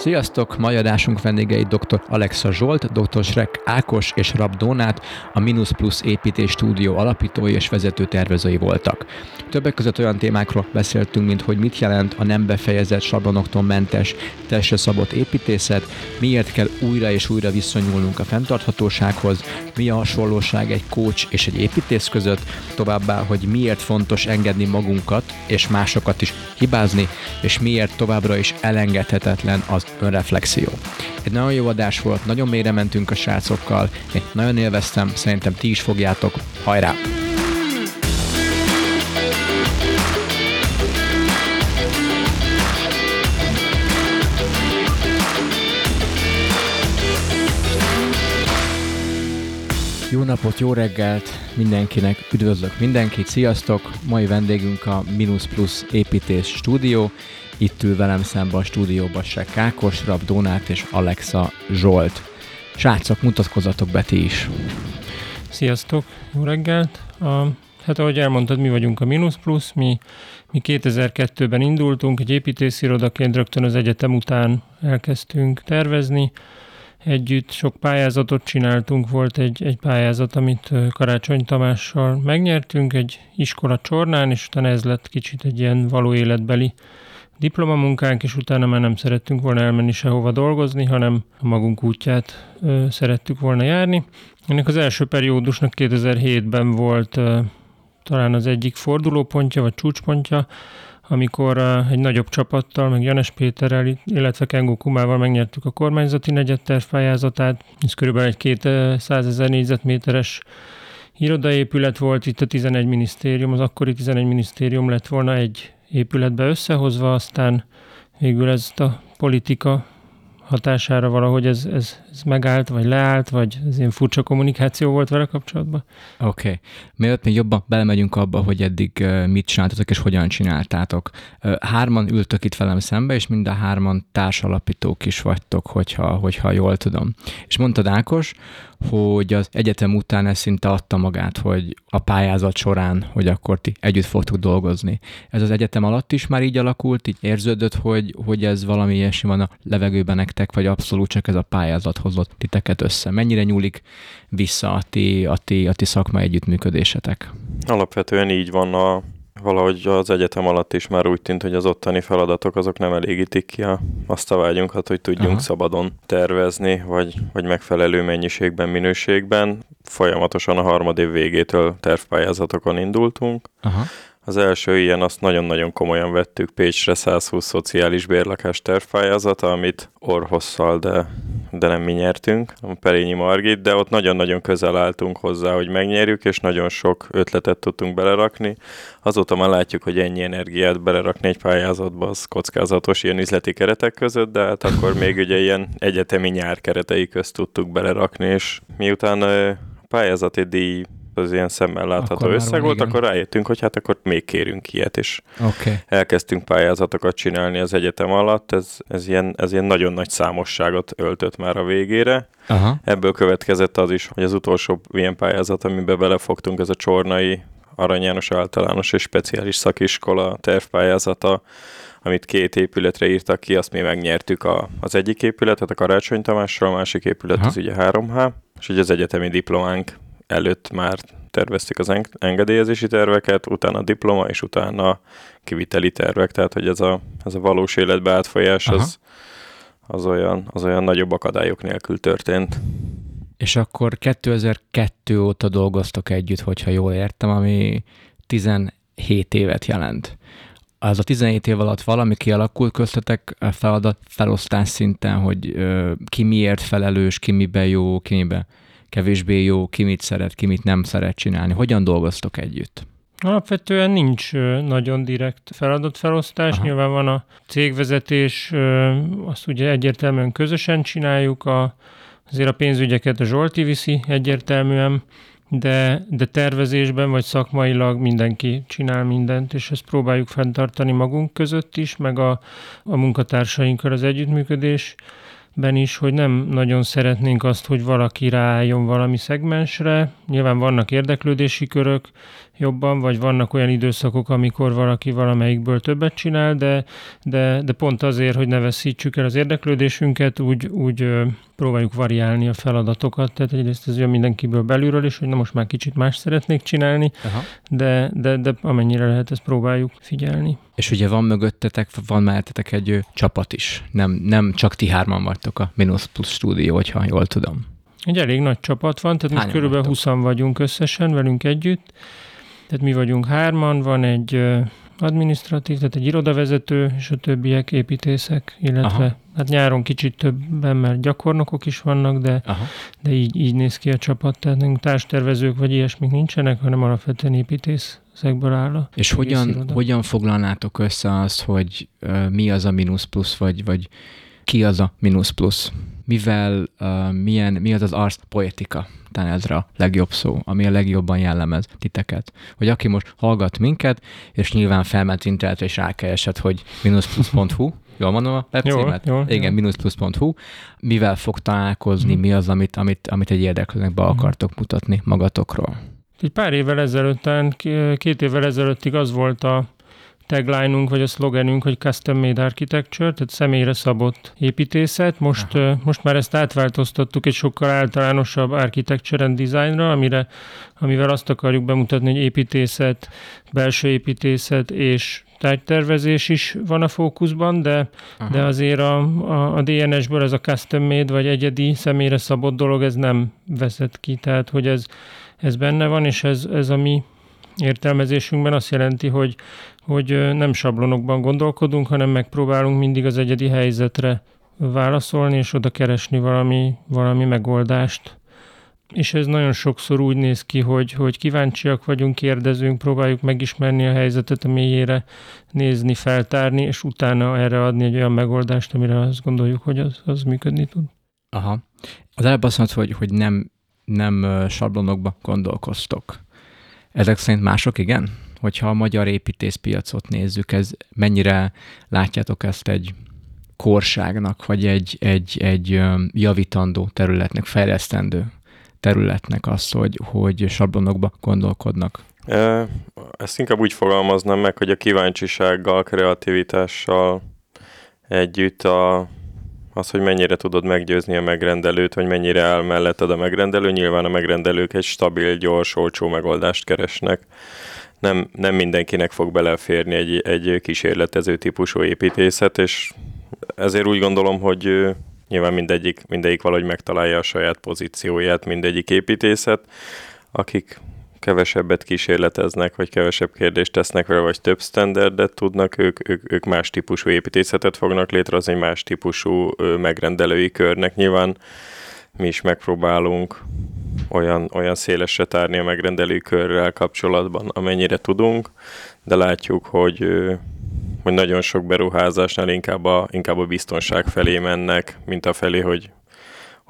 Sziasztok! Mai adásunk vendégei dr. Alexa Zsolt, dr. Srek Ákos és Rab Donát, a Minus Plus építés stúdió alapítói és vezető tervezői voltak. Többek között olyan témákról beszéltünk, mint hogy mit jelent a nem befejezett sablonoktól mentes, testre szabott építészet, miért kell újra és újra viszonyulnunk a fenntarthatósághoz, mi a hasonlóság egy coach és egy építész között, továbbá, hogy miért fontos engedni magunkat és másokat is hibázni, és miért továbbra is elengedhetetlen az önreflexió. Egy nagyon jó adás volt, nagyon mélyre mentünk a srácokkal, én nagyon élveztem, szerintem ti is fogjátok. Hajrá! Jó napot, jó reggelt mindenkinek, üdvözlök mindenkit, sziasztok! Mai vendégünk a Minus Plus építés stúdió. Itt ül velem szemben a stúdióban se Kákos, Rab Donát és Alexa Zsolt. Srácok, mutatkozzatok be ti is. Sziasztok, jó reggelt! A, hát ahogy elmondtad, mi vagyunk a Minus Plus, mi, mi 2002-ben indultunk, egy építészirodaként rögtön az egyetem után elkezdtünk tervezni, együtt sok pályázatot csináltunk, volt egy, egy pályázat, amit Karácsony Tamással megnyertünk egy iskola csornán, és utána ez lett kicsit egy ilyen való életbeli diplomamunkánk, és utána már nem szerettünk volna elmenni sehova dolgozni, hanem a magunk útját ö, szerettük volna járni. Ennek az első periódusnak 2007-ben volt ö, talán az egyik fordulópontja, vagy csúcspontja, amikor egy nagyobb csapattal, meg Janes Péterrel, illetve Kengó Kumával megnyertük a kormányzati negyedterv pályázatát. Ez körülbelül egy 200 ezer négyzetméteres irodaépület volt, itt a 11 minisztérium, az akkori 11 minisztérium lett volna egy épületbe összehozva, aztán végül ez a politika hatására valahogy ez, ez, ez megállt, vagy leállt, vagy ez ilyen furcsa kommunikáció volt vele kapcsolatban? Oké. Okay. Mielőtt még jobban belemegyünk abba, hogy eddig mit csináltatok és hogyan csináltátok. Hárman ültök itt velem szembe, és mind a hárman társalapítók is vagytok, hogyha, hogyha jól tudom. És mondtad Ákos, hogy az egyetem után ez szinte adta magát, hogy a pályázat során, hogy akkor ti együtt fogtok dolgozni. Ez az egyetem alatt is már így alakult, így érződött, hogy, hogy ez valami ilyesmi van a levegőben nektek, vagy abszolút csak ez a pályázat hozott titeket össze? Mennyire nyúlik vissza a ti, a ti, a ti szakmai együttműködésetek? Alapvetően így van a valahogy az egyetem alatt is már úgy tűnt, hogy az ottani feladatok azok nem elégítik ki a, azt a vágyunkat, hogy tudjunk Aha. szabadon tervezni, vagy, vagy megfelelő mennyiségben, minőségben. Folyamatosan a harmadév végétől tervpályázatokon indultunk. Aha. Az első ilyen, azt nagyon-nagyon komolyan vettük, Pécsre 120 szociális bérlakás tervpályázata, amit orhosszal, de, de nem mi nyertünk, a Perényi Margit, de ott nagyon-nagyon közel álltunk hozzá, hogy megnyerjük, és nagyon sok ötletet tudtunk belerakni. Azóta már látjuk, hogy ennyi energiát belerakni egy pályázatba, az kockázatos ilyen üzleti keretek között, de hát akkor még ugye ilyen egyetemi nyár keretei közt tudtuk belerakni, és miután a pályázati díj az ilyen szemmel látható akkor összeg volt, akkor rájöttünk, hogy hát akkor még kérünk ilyet, és okay. elkezdtünk pályázatokat csinálni az egyetem alatt, ez, ez, ilyen, ez ilyen nagyon nagy számosságot öltött már a végére. Aha. Ebből következett az is, hogy az utolsó ilyen pályázat, amiben belefogtunk, ez a Csornai Arany János általános és speciális szakiskola tervpályázata, amit két épületre írtak ki, azt mi megnyertük a, az egyik épületet, a Karácsony Tamásra, a másik épület Aha. az ugye 3H, és ugye az egyetemi diplománk előtt már terveztük az engedélyezési terveket, utána a diploma, és utána kiviteli tervek, tehát hogy ez a, ez a valós életbe átfolyás, az, az, olyan, az olyan nagyobb akadályok nélkül történt. És akkor 2002 óta dolgoztok együtt, hogyha jól értem, ami 17 évet jelent. Az a 17 év alatt valami kialakult köztetek feladat felosztás szinten, hogy ö, ki miért felelős, ki miben jó, ki miben kevésbé jó, ki mit szeret, ki mit nem szeret csinálni. Hogyan dolgoztok együtt? Alapvetően nincs nagyon direkt feladatfelosztás. Aha. Nyilván van a cégvezetés, azt ugye egyértelműen közösen csináljuk, a, azért a pénzügyeket a Zsolti viszi egyértelműen, de, de tervezésben vagy szakmailag mindenki csinál mindent, és ezt próbáljuk fenntartani magunk között is, meg a, a munkatársainkkal az együttműködés ben is, hogy nem nagyon szeretnénk azt, hogy valaki ráálljon valami szegmensre. Nyilván vannak érdeklődési körök, jobban, vagy vannak olyan időszakok, amikor valaki valamelyikből többet csinál, de, de, de pont azért, hogy ne veszítsük el az érdeklődésünket, úgy, úgy próbáljuk variálni a feladatokat, tehát egyrészt ez jön mindenkiből belülről is, hogy na most már kicsit más szeretnék csinálni, Aha. De, de, de amennyire lehet, ezt próbáljuk figyelni. És ugye van mögöttetek, van mellettetek egy csapat is, nem, nem csak ti hárman vagytok a Minus Plus stúdió, hogyha jól tudom. Egy elég nagy csapat van, tehát most körülbelül 20 vagyunk összesen velünk együtt. Tehát mi vagyunk hárman, van egy administratív, tehát egy irodavezető, és a többiek építészek, illetve Aha. hát nyáron kicsit többen, mert gyakornokok is vannak, de, Aha. de így, így néz ki a csapat, tehát társtervezők vagy ilyesmik nincsenek, hanem alapvetően építészekből áll a És hogyan, hogyan foglalnátok össze azt, hogy uh, mi az a mínusz plusz, vagy, vagy ki az a mínusz plusz? Mivel, uh, milyen, mi az az ars poetika? Talán ez a legjobb szó, ami a legjobban jellemez titeket. Hogy aki most hallgat minket, és nyilván felment internetre és rákeresett, hogy minusplusz.hu, Jól mondom a webcímet? Jól, jól, Igen, minusplusz.hu. Mivel fog találkozni, mm. mi az, amit, amit, amit egy érdeklőnek be mhm. akartok mutatni magatokról? Egy pár évvel ezelőtt, két évvel ezelőttig az volt a tagline-unk, vagy a szlogenünk, hogy Custom Made Architecture, tehát személyre szabott építészet. Most, uh, most már ezt átváltoztattuk egy sokkal általánosabb architecture and designra, amire, amivel azt akarjuk bemutatni, hogy építészet, belső építészet és tárgytervezés is van a fókuszban, de, de azért a, a, a DNS-ből ez a custom made vagy egyedi személyre szabott dolog, ez nem vezet ki, tehát hogy ez, ez benne van, és ez, ez a mi értelmezésünkben azt jelenti, hogy, hogy nem sablonokban gondolkodunk, hanem megpróbálunk mindig az egyedi helyzetre válaszolni, és oda keresni valami, valami megoldást. És ez nagyon sokszor úgy néz ki, hogy, hogy kíváncsiak vagyunk, kérdezünk, próbáljuk megismerni a helyzetet a mélyére, nézni, feltárni, és utána erre adni egy olyan megoldást, amire azt gondoljuk, hogy az, az működni tud. Aha. Az előbb azt mondta, hogy, hogy nem, nem sablonokba gondolkoztok. Ezek szerint mások igen? Hogyha a magyar építészpiacot nézzük, ez mennyire látjátok ezt egy korságnak, vagy egy, egy, egy javítandó területnek, fejlesztendő területnek az, hogy, hogy sablonokba gondolkodnak? Ezt inkább úgy fogalmaznám meg, hogy a kíváncsisággal, kreativitással együtt a, az, hogy mennyire tudod meggyőzni a megrendelőt, vagy mennyire áll melletted a megrendelő. Nyilván a megrendelők egy stabil, gyors, olcsó megoldást keresnek. Nem, nem mindenkinek fog beleférni egy, egy kísérletező típusú építészet, és ezért úgy gondolom, hogy nyilván mindegyik, mindegyik valahogy megtalálja a saját pozícióját, mindegyik építészet, akik kevesebbet kísérleteznek, vagy kevesebb kérdést tesznek vele, vagy több standardet tudnak, ők, ők, ők más típusú építészetet fognak létrehozni, más típusú megrendelői körnek. Nyilván mi is megpróbálunk olyan, olyan szélesre tárni a megrendelői körrel kapcsolatban, amennyire tudunk, de látjuk, hogy hogy nagyon sok beruházásnál inkább a, inkább a biztonság felé mennek, mint a felé, hogy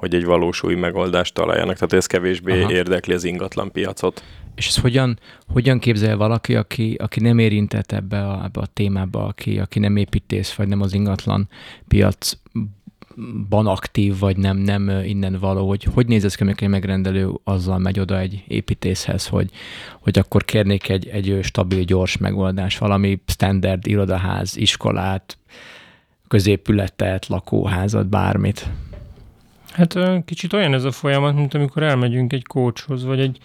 hogy egy valós új megoldást találjanak. Tehát ez kevésbé Aha. érdekli az ingatlan piacot. És ez hogyan, hogyan képzel valaki, aki, aki nem érintett ebbe a, ebbe a témába, aki, aki nem építész, vagy nem az ingatlan piac ban aktív, vagy nem, nem innen való, hogy hogy néz ez ki, amikor egy megrendelő azzal megy oda egy építészhez, hogy, hogy akkor kérnék egy, egy stabil, gyors megoldás, valami standard irodaház, iskolát, középületet, lakóházat, bármit. Hát kicsit olyan ez a folyamat, mint amikor elmegyünk egy coachhoz, vagy egy,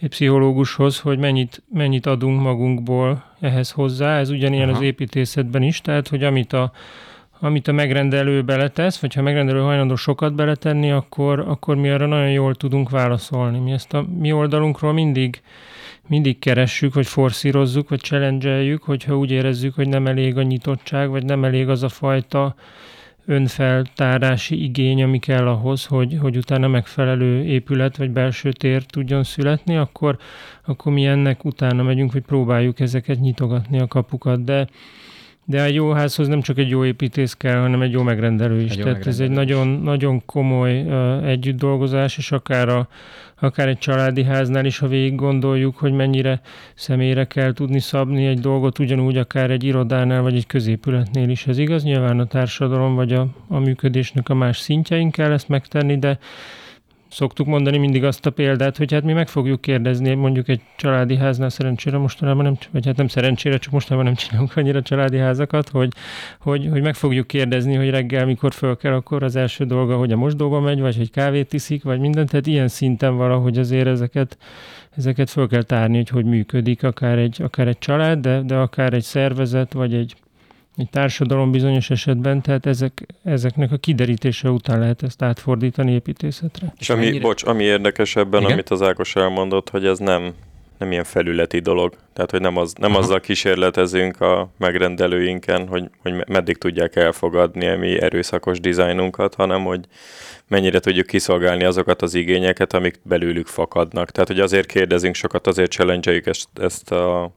egy pszichológushoz, hogy mennyit, mennyit adunk magunkból ehhez hozzá. Ez ugyanilyen Aha. az építészetben is, tehát hogy amit a, amit a megrendelő beletesz, vagy ha a megrendelő hajlandó sokat beletenni, akkor, akkor mi arra nagyon jól tudunk válaszolni. Mi ezt a mi oldalunkról mindig, mindig keressük, vagy forszírozzuk, vagy challenge hogyha úgy érezzük, hogy nem elég a nyitottság, vagy nem elég az a fajta önfeltárási igény, ami kell ahhoz, hogy, hogy utána megfelelő épület vagy belső tér tudjon születni, akkor, akkor mi ennek utána megyünk, hogy próbáljuk ezeket nyitogatni a kapukat, de de egy jó házhoz nem csak egy jó építész kell, hanem egy jó megrendelő is. Egy jó Tehát megrendelő ez egy nagyon, nagyon komoly uh, együtt dolgozás, és akár, a, akár egy családi háznál is, ha végig gondoljuk, hogy mennyire személyre kell tudni szabni egy dolgot, ugyanúgy akár egy irodánál, vagy egy középületnél is ez igaz. Nyilván a társadalom vagy a, a működésnek a más szintjein kell ezt megtenni, de szoktuk mondani mindig azt a példát, hogy hát mi meg fogjuk kérdezni, mondjuk egy családi háznál szerencsére mostanában nem, vagy hát nem szerencsére, csak mostanában nem csinálunk annyira családi házakat, hogy, hogy, hogy meg fogjuk kérdezni, hogy reggel mikor föl kell, akkor az első dolga, hogy a mosdóba megy, vagy hogy kávét iszik, vagy mindent, tehát ilyen szinten valahogy azért ezeket, ezeket föl kell tárni, hogy hogy működik akár egy, akár egy család, de, de akár egy szervezet, vagy egy, egy társadalom bizonyos esetben, tehát ezek, ezeknek a kiderítése után lehet ezt átfordítani építészetre. És ami, mennyire... bocs, ami érdekes ebben, Igen? amit az Ákos elmondott, hogy ez nem, nem ilyen felületi dolog. Tehát, hogy nem, az, nem azzal kísérletezünk a megrendelőinken, hogy, hogy meddig tudják elfogadni a mi erőszakos dizájnunkat, hanem hogy mennyire tudjuk kiszolgálni azokat az igényeket, amik belőlük fakadnak. Tehát, hogy azért kérdezünk sokat, azért challenge ezt, ezt a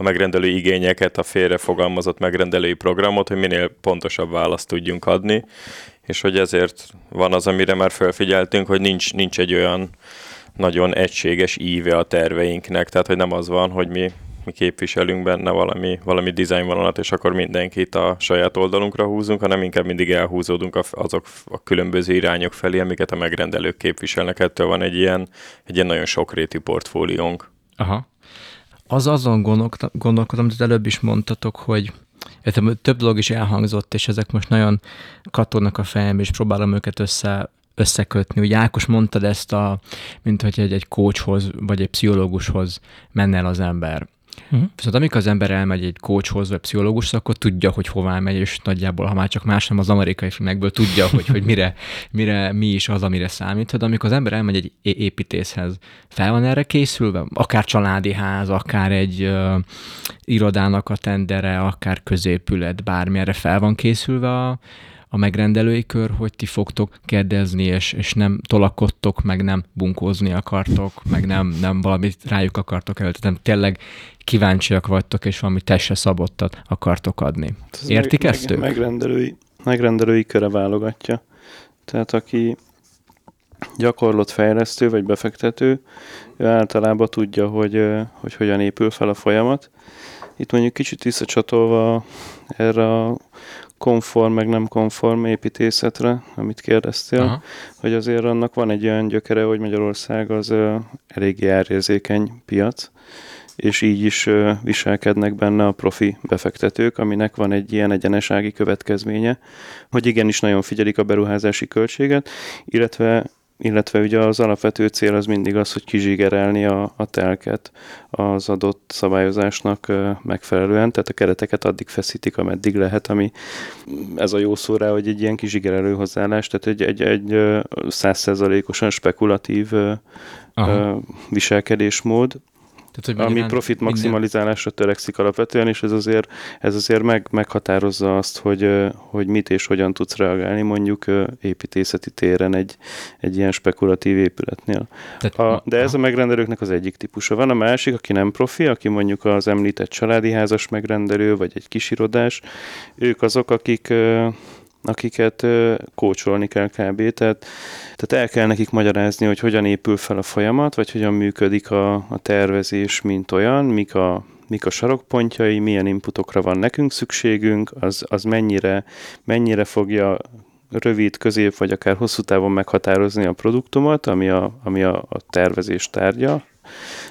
a megrendelő igényeket, a félrefogalmazott megrendelői programot, hogy minél pontosabb választ tudjunk adni, és hogy ezért van az, amire már felfigyeltünk, hogy nincs, nincs egy olyan nagyon egységes íve a terveinknek, tehát hogy nem az van, hogy mi, mi képviselünk benne valami, valami dizájnvonalat, és akkor mindenkit a saját oldalunkra húzunk, hanem inkább mindig elhúzódunk azok a különböző irányok felé, amiket a megrendelők képviselnek. Ettől van egy ilyen, egy ilyen nagyon sokrétű portfóliónk. Aha az azon gondolkodom, amit előbb is mondtatok, hogy értem, több dolog is elhangzott, és ezek most nagyon katonnak a fejem, és próbálom őket össze, összekötni. Ugye Ákos mondtad ezt, a, mint hogy egy, egy coachhoz, vagy egy pszichológushoz menne el az ember. Uh-huh. Viszont amikor az ember elmegy egy coachhoz, vagy pszichológushoz, akkor tudja, hogy hová megy, és nagyjából, ha már csak más nem az amerikai filmekből, tudja, hogy, hogy mire, mire, mi is az, amire számít. De amikor az ember elmegy egy építészhez, fel van erre készülve? Akár családi ház, akár egy uh, irodának a tendere, akár középület, bármi erre fel van készülve a, a megrendelői kör, hogy ti fogtok kérdezni, és, és nem tolakodtok, meg nem bunkózni akartok, meg nem, nem valamit rájuk akartok előtt, nem tényleg kíváncsiak vagytok, és valami testre szabottat akartok adni. Ez Értik meg, ezt meg, megrendelői, megrendelői köre válogatja. Tehát aki gyakorlott fejlesztő vagy befektető, ő általában tudja, hogy, hogy hogyan épül fel a folyamat. Itt mondjuk kicsit visszacsatolva erre a konform, meg nem konform építészetre, amit kérdeztél, Aha. hogy azért annak van egy olyan gyökere, hogy Magyarország az eléggé árérzékeny piac, és így is viselkednek benne a profi befektetők, aminek van egy ilyen egyenesági következménye, hogy igenis nagyon figyelik a beruházási költséget, illetve illetve ugye az alapvető cél az mindig az, hogy kizsigerelni a, a telket az adott szabályozásnak megfelelően, tehát a kereteket addig feszítik, ameddig lehet, ami ez a jó szó rá, hogy egy ilyen kizsigerelő hozzáállás, tehát egy, egy, egy százszerzalékosan spekulatív Aha. viselkedésmód, tehát, hogy ami profit maximalizálásra törekszik alapvetően, és ez azért, ez azért meg, meghatározza azt, hogy, hogy mit és hogyan tudsz reagálni mondjuk építészeti téren egy, egy ilyen spekulatív épületnél. Tehát, a, de ez a megrendelőknek az egyik típusa. Van a másik, aki nem profi, aki mondjuk az említett családi házas megrendelő, vagy egy kisirodás. Ők azok, akik akiket kócsolni kell kb. Tehát, tehát el kell nekik magyarázni, hogy hogyan épül fel a folyamat, vagy hogyan működik a, a tervezés, mint olyan, mik a, mik a sarokpontjai, milyen inputokra van nekünk szükségünk, az, az mennyire, mennyire fogja rövid, közép vagy akár hosszú távon meghatározni a produktumot, ami a, ami a, a tervezés tárgya,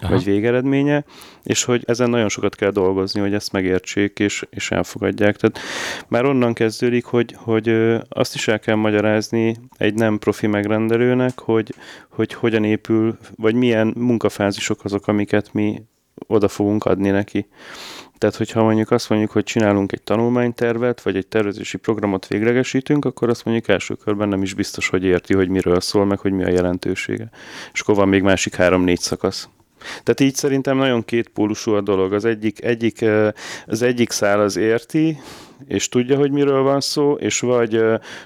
Aha. vagy végeredménye, és hogy ezen nagyon sokat kell dolgozni, hogy ezt megértsék és, és elfogadják. Tehát már onnan kezdődik, hogy, hogy azt is el kell magyarázni egy nem profi megrendelőnek, hogy, hogy hogyan épül, vagy milyen munkafázisok azok, amiket mi oda fogunk adni neki. Tehát, hogyha mondjuk azt mondjuk, hogy csinálunk egy tanulmánytervet, vagy egy tervezési programot véglegesítünk, akkor azt mondjuk első körben nem is biztos, hogy érti, hogy miről szól, meg hogy mi a jelentősége. És akkor van még másik három-négy szakasz. Tehát így szerintem nagyon kétpólusú a dolog. Az egyik, egyik, az egyik szál az érti, és tudja, hogy miről van szó, és vagy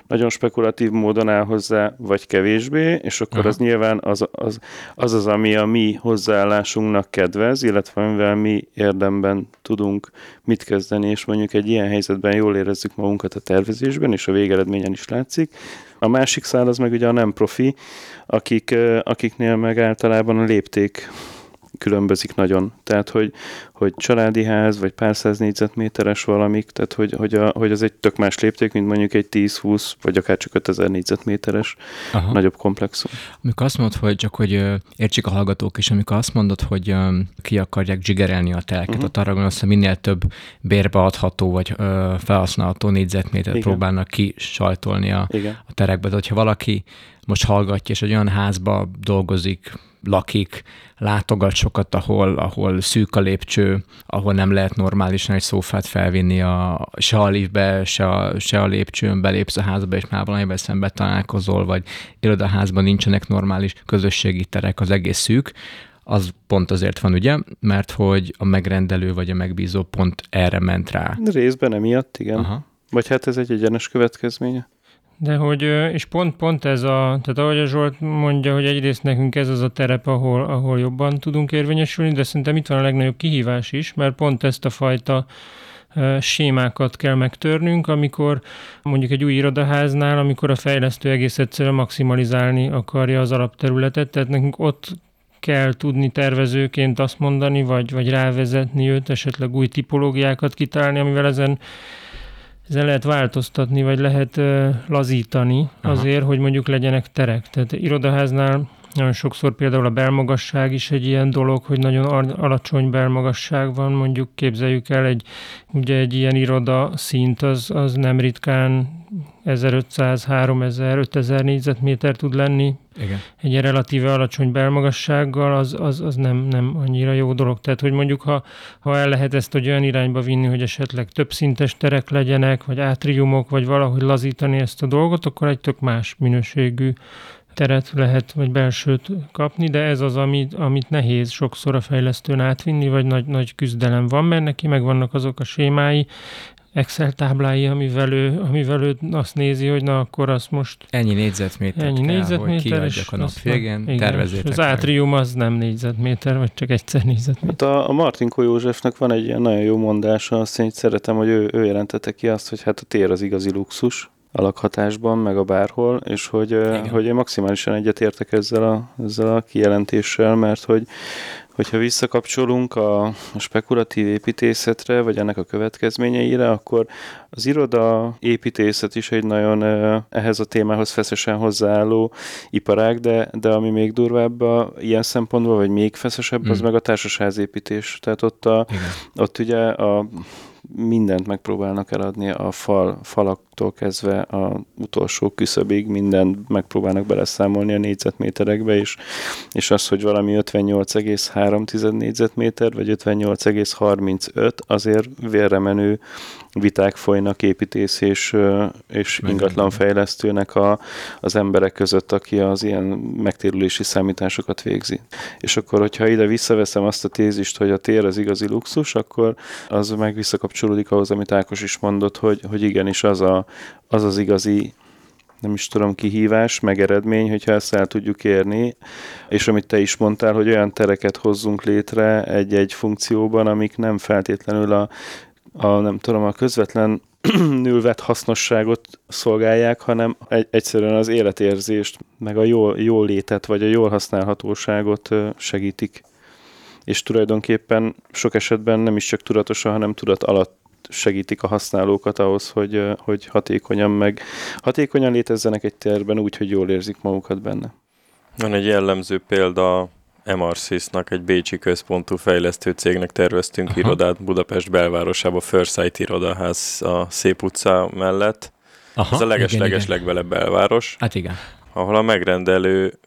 nagyon spekulatív módon áll hozzá, vagy kevésbé, és akkor Aha. az nyilván az az, az az, ami a mi hozzáállásunknak kedvez, illetve amivel mi érdemben tudunk mit kezdeni, és mondjuk egy ilyen helyzetben jól érezzük magunkat a tervezésben, és a végeredményen is látszik. A másik szál az meg ugye a nem profi, akik, akiknél meg általában a lépték különbözik nagyon. Tehát, hogy, hogy családi ház, vagy pár száz négyzetméteres valamik, tehát hogy, hogy, a, hogy az egy tök más lépték, mint mondjuk egy 10-20, vagy akár csak 5000 négyzetméteres Aha. nagyobb komplexum. Amikor azt mondod, hogy csak hogy értsék a hallgatók is, amikor azt mondod, hogy ki akarják zsigerelni a teleket, uh-huh. ott arra gondolsz, hogy minél több bérbeadható vagy felhasználható négyzetmétert Igen. próbálnak kisajtolni a, a terekbe. De hogyha valaki most hallgatja, és egy olyan házba dolgozik, lakik, látogat sokat, ahol, ahol szűk a lépcső, ahol nem lehet normálisan egy szófát felvinni a, se a liftbe, se a, se a lépcsőn, belépsz a házba, és már valamivel szembe találkozol, vagy irodaházban nincsenek normális közösségi terek, az egész szűk, az pont azért van, ugye? Mert hogy a megrendelő vagy a megbízó pont erre ment rá. Részben emiatt, igen. Aha. Vagy hát ez egy egyenes következménye. De hogy, és pont, pont ez a, tehát ahogy a Zsolt mondja, hogy egyrészt nekünk ez az a terep, ahol, ahol jobban tudunk érvényesülni, de szerintem itt van a legnagyobb kihívás is, mert pont ezt a fajta sémákat kell megtörnünk, amikor mondjuk egy új irodaháznál, amikor a fejlesztő egész egyszerűen maximalizálni akarja az alapterületet, tehát nekünk ott kell tudni tervezőként azt mondani, vagy, vagy rávezetni őt, esetleg új tipológiákat kitalálni, amivel ezen ezen lehet változtatni, vagy lehet lazítani Aha. azért, hogy mondjuk legyenek terek. Tehát irodaháznál nagyon sokszor például a belmagasság is egy ilyen dolog, hogy nagyon alacsony belmagasság van, mondjuk képzeljük el egy, ugye egy ilyen iroda szint, az, az nem ritkán 1500, 3000, 5000 négyzetméter tud lenni. Igen. Egy relatíve alacsony belmagassággal az, az, az nem, nem annyira jó dolog. Tehát, hogy mondjuk, ha, ha el lehet ezt hogy olyan irányba vinni, hogy esetleg többszintes terek legyenek, vagy átriumok, vagy valahogy lazítani ezt a dolgot, akkor egy tök más minőségű teret lehet, vagy belsőt kapni, de ez az, amit, amit nehéz sokszor a fejlesztőn átvinni, vagy nagy, nagy küzdelem van, mert neki megvannak azok a sémái, Excel táblái, amivel ő, amivel ő azt nézi, hogy na akkor azt most... Ennyi négyzetméter ennyi kell, négyzetméter, hogy és a nap végén, tervezétek Az átrium az nem négyzetméter, vagy csak egyszer négyzetméter. Hát a, a Martinko Józsefnek van egy ilyen nagyon jó mondása, azt én szeretem, hogy ő, ő jelentette ki azt, hogy hát a tér az igazi luxus, a lakhatásban, meg a bárhol, és hogy, hogy én maximálisan egyetértek ezzel a, ezzel a kijelentéssel, mert hogy hogyha visszakapcsolunk a, a spekulatív építészetre, vagy ennek a következményeire, akkor az iroda építészet is egy nagyon ehhez a témához feszesen hozzáálló iparág, de, de ami még durvább a, ilyen szempontból, vagy még feszesebb, mm. az meg a társasházépítés. Tehát ott, a, ott ugye a mindent megpróbálnak eladni a fal, falaktól kezdve a utolsó küszöbig, mindent megpróbálnak beleszámolni a négyzetméterekbe, és, és az, hogy valami 58,3 négyzetméter, vagy 58,35, azért vérre menő viták folynak építész és, és ingatlan fejlesztőnek a, az emberek között, aki az ilyen megtérülési számításokat végzi. És akkor, hogyha ide visszaveszem azt a tézist, hogy a tér az igazi luxus, akkor az meg visszakapcsolódik ahhoz, amit Ákos is mondott, hogy, hogy igenis az, a, az az igazi nem is tudom, kihívás, meg eredmény, hogyha ezt el tudjuk érni, és amit te is mondtál, hogy olyan tereket hozzunk létre egy-egy funkcióban, amik nem feltétlenül a a nem tudom, a közvetlen nülvet hasznosságot szolgálják, hanem egy, egyszerűen az életérzést, meg a jól, jól létet, vagy a jól használhatóságot segítik. És tulajdonképpen sok esetben nem is csak tudatosan, hanem tudat alatt segítik a használókat ahhoz, hogy, hogy hatékonyan meg hatékonyan létezzenek egy térben úgy, hogy jól érzik magukat benne. Van egy jellemző példa Emarsis-nak, egy bécsi központú fejlesztő cégnek terveztünk Aha. irodát Budapest belvárosába, Firesight irodaház a Szép utca mellett. Aha, Ez a leges-leges legvelebb belváros. Hát igen. Ahol a megrendelő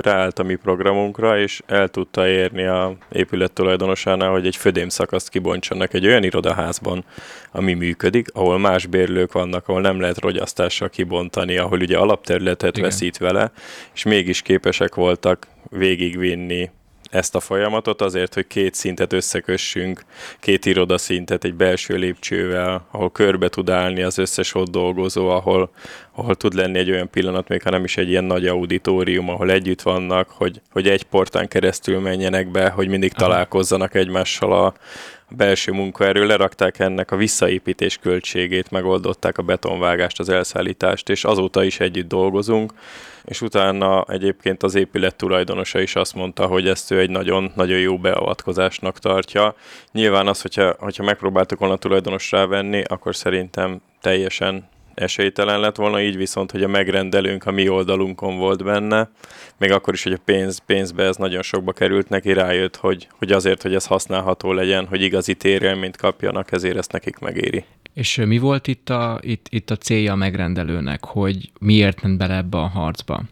ráállt a mi programunkra, és el tudta érni a épület tulajdonosánál, hogy egy födémszakaszt kibontsanak egy olyan irodaházban, ami működik, ahol más bérlők vannak, ahol nem lehet rogyasztással kibontani, ahol ugye alapterületet Igen. veszít vele, és mégis képesek voltak végigvinni ezt a folyamatot azért, hogy két szintet összekössünk, két irodaszintet egy belső lépcsővel, ahol körbe tud állni az összes ott dolgozó, ahol, ahol tud lenni egy olyan pillanat, még ha nem is egy ilyen nagy auditorium, ahol együtt vannak, hogy, hogy egy portán keresztül menjenek be, hogy mindig találkozzanak egymással a, belső munkaerő, lerakták ennek a visszaépítés költségét, megoldották a betonvágást, az elszállítást, és azóta is együtt dolgozunk, és utána egyébként az épület tulajdonosa is azt mondta, hogy ezt ő egy nagyon, nagyon jó beavatkozásnak tartja. Nyilván az, hogyha, hogyha megpróbáltuk volna tulajdonos venni, akkor szerintem teljesen esélytelen lett volna, így viszont, hogy a megrendelőnk a mi oldalunkon volt benne, még akkor is, hogy a pénz, pénzbe ez nagyon sokba került neki, rájött, hogy, hogy azért, hogy ez használható legyen, hogy igazi térélményt kapjanak, ezért ezt nekik megéri. És mi volt itt a, itt, itt a célja a megrendelőnek, hogy miért ment bele ebbe a harcba?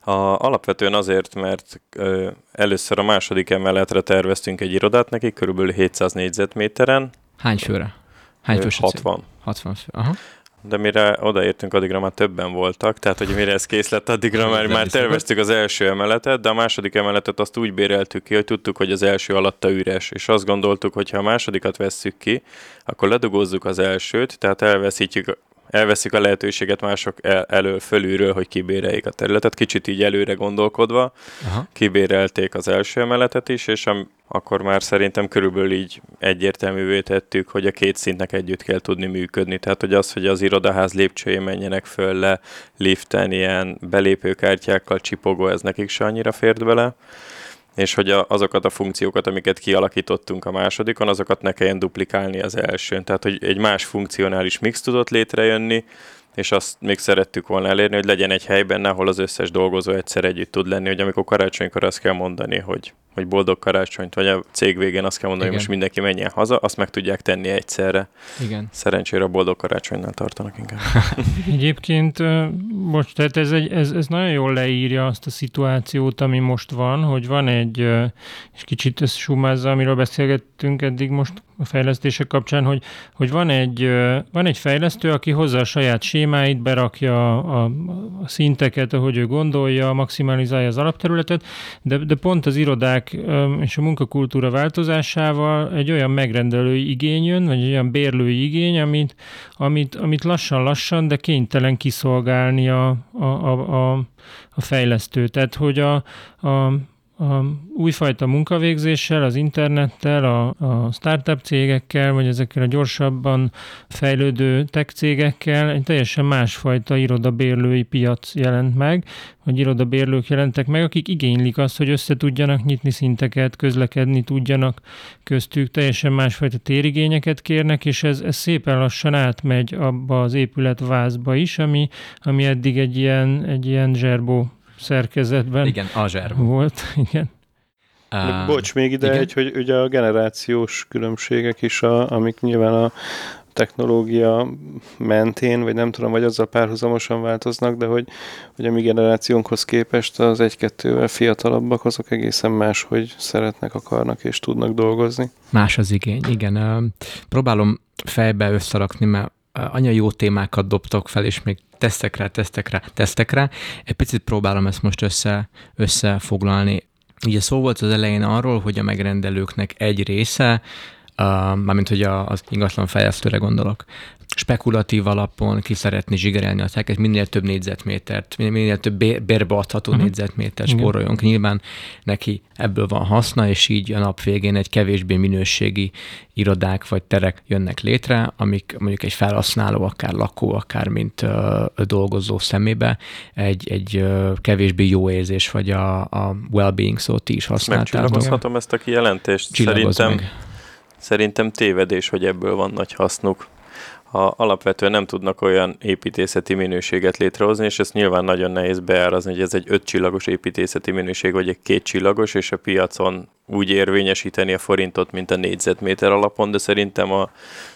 A, alapvetően azért, mert ö, először a második emeletre terveztünk egy irodát neki, körülbelül 700 négyzetméteren. Hány főre? Hány fős 60. 60 fő, aha de mire odaértünk, addigra már többen voltak, tehát hogy mire ez kész lett, addigra már, már terveztük az első emeletet, de a második emeletet azt úgy béreltük ki, hogy tudtuk, hogy az első alatta üres, és azt gondoltuk, hogy ha a másodikat vesszük ki, akkor ledugózzuk az elsőt, tehát elveszítjük elveszik a lehetőséget mások el, elől, fölülről, hogy kibéreljék a területet. Kicsit így előre gondolkodva Aha. kibérelték az első emeletet is, és am, akkor már szerintem körülbelül így egyértelművé tettük, hogy a két szintnek együtt kell tudni működni. Tehát, hogy az, hogy az irodaház lépcsője menjenek föl le, liften, ilyen belépőkártyákkal csipogó, ez nekik se annyira fért bele és hogy a, azokat a funkciókat, amiket kialakítottunk a másodikon, azokat ne kelljen duplikálni az elsőn. Tehát, hogy egy más funkcionális mix tudott létrejönni, és azt még szerettük volna elérni, hogy legyen egy helyben, ahol az összes dolgozó egyszer együtt tud lenni, hogy amikor karácsonykor azt kell mondani, hogy hogy boldog karácsonyt, vagy a cég végén azt kell mondani, Igen. hogy most mindenki menjen haza, azt meg tudják tenni egyszerre. Igen. Szerencsére a boldog karácsonynál tartanak inkább. Egyébként, most, tehát ez, egy, ez, ez nagyon jól leírja azt a szituációt, ami most van, hogy van egy, és kicsit ez sumázza, amiről beszélgettünk eddig most a fejlesztések kapcsán, hogy, hogy van, egy, van egy fejlesztő, aki hozza a saját sémáit, berakja a, a, a szinteket, ahogy ő gondolja, maximalizálja az alapterületet, de, de pont az irodák és a munkakultúra változásával egy olyan megrendelői igény jön, vagy egy olyan bérlői igény, amit, amit, amit lassan-lassan, de kénytelen kiszolgálni a, a, a, a, fejlesztő. Tehát, hogy a, a a újfajta munkavégzéssel, az internettel, a, a startup cégekkel, vagy ezekkel a gyorsabban fejlődő tech cégekkel egy teljesen másfajta irodabérlői piac jelent meg, vagy irodabérlők jelentek meg, akik igénylik azt, hogy össze tudjanak nyitni szinteket, közlekedni tudjanak köztük, teljesen másfajta térigényeket kérnek, és ez, ez szépen lassan átmegy abba az épületvázba is, ami, ami eddig egy ilyen, egy ilyen zserbó szerkezetben igen, Azser volt. Igen. Uh, Bocs, még ide igen? egy, hogy ugye a generációs különbségek is, a, amik nyilván a technológia mentén, vagy nem tudom, vagy azzal párhuzamosan változnak, de hogy, hogy a mi generációnkhoz képest az egy-kettővel fiatalabbak, azok egészen más, hogy szeretnek, akarnak és tudnak dolgozni. Más az igény, igen. Próbálom fejbe összerakni, mert anya jó témákat dobtok fel, és még tesztek rá, tesztek rá. Egy picit próbálom ezt most össze, összefoglalni. Ugye szó volt az elején arról, hogy a megrendelőknek egy része, uh, mármint hogy a, az ingatlan fejlesztőre gondolok, spekulatív alapon ki szeretni zsigerelni a teket, minél több négyzetmétert, minél több bérbe adható uh-huh. négyzetmétert spóroljunk. Nyilván neki ebből van haszna, és így a nap végén egy kevésbé minőségi irodák vagy terek jönnek létre, amik mondjuk egy felhasználó, akár lakó, akár mint uh, dolgozó szemébe egy, egy uh, kevésbé jó érzés, vagy a, a well-being szót ti is használtátok. Megcsillagozhatom ezt a kijelentést. Szerintem, meg. szerintem tévedés, hogy ebből van nagy hasznuk ha alapvetően nem tudnak olyan építészeti minőséget létrehozni, és ezt nyilván nagyon nehéz beárazni, hogy ez egy öt csillagos építészeti minőség, vagy egy két csillagos, és a piacon úgy érvényesíteni a forintot, mint a négyzetméter alapon, de szerintem a